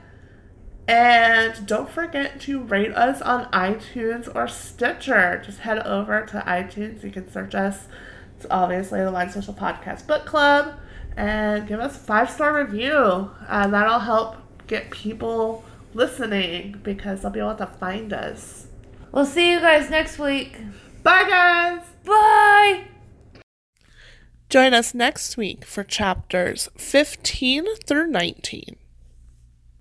Speaker 1: And don't forget to rate us on iTunes or Stitcher. Just head over to iTunes. You can search us. It's obviously the Wine Social Podcast Book Club. And give us a five star review. And that'll help get people listening because they'll be able to find us.
Speaker 2: We'll see you guys next week.
Speaker 1: Bye, guys!
Speaker 2: Bye.
Speaker 1: Join us next week for chapters 15 through 19.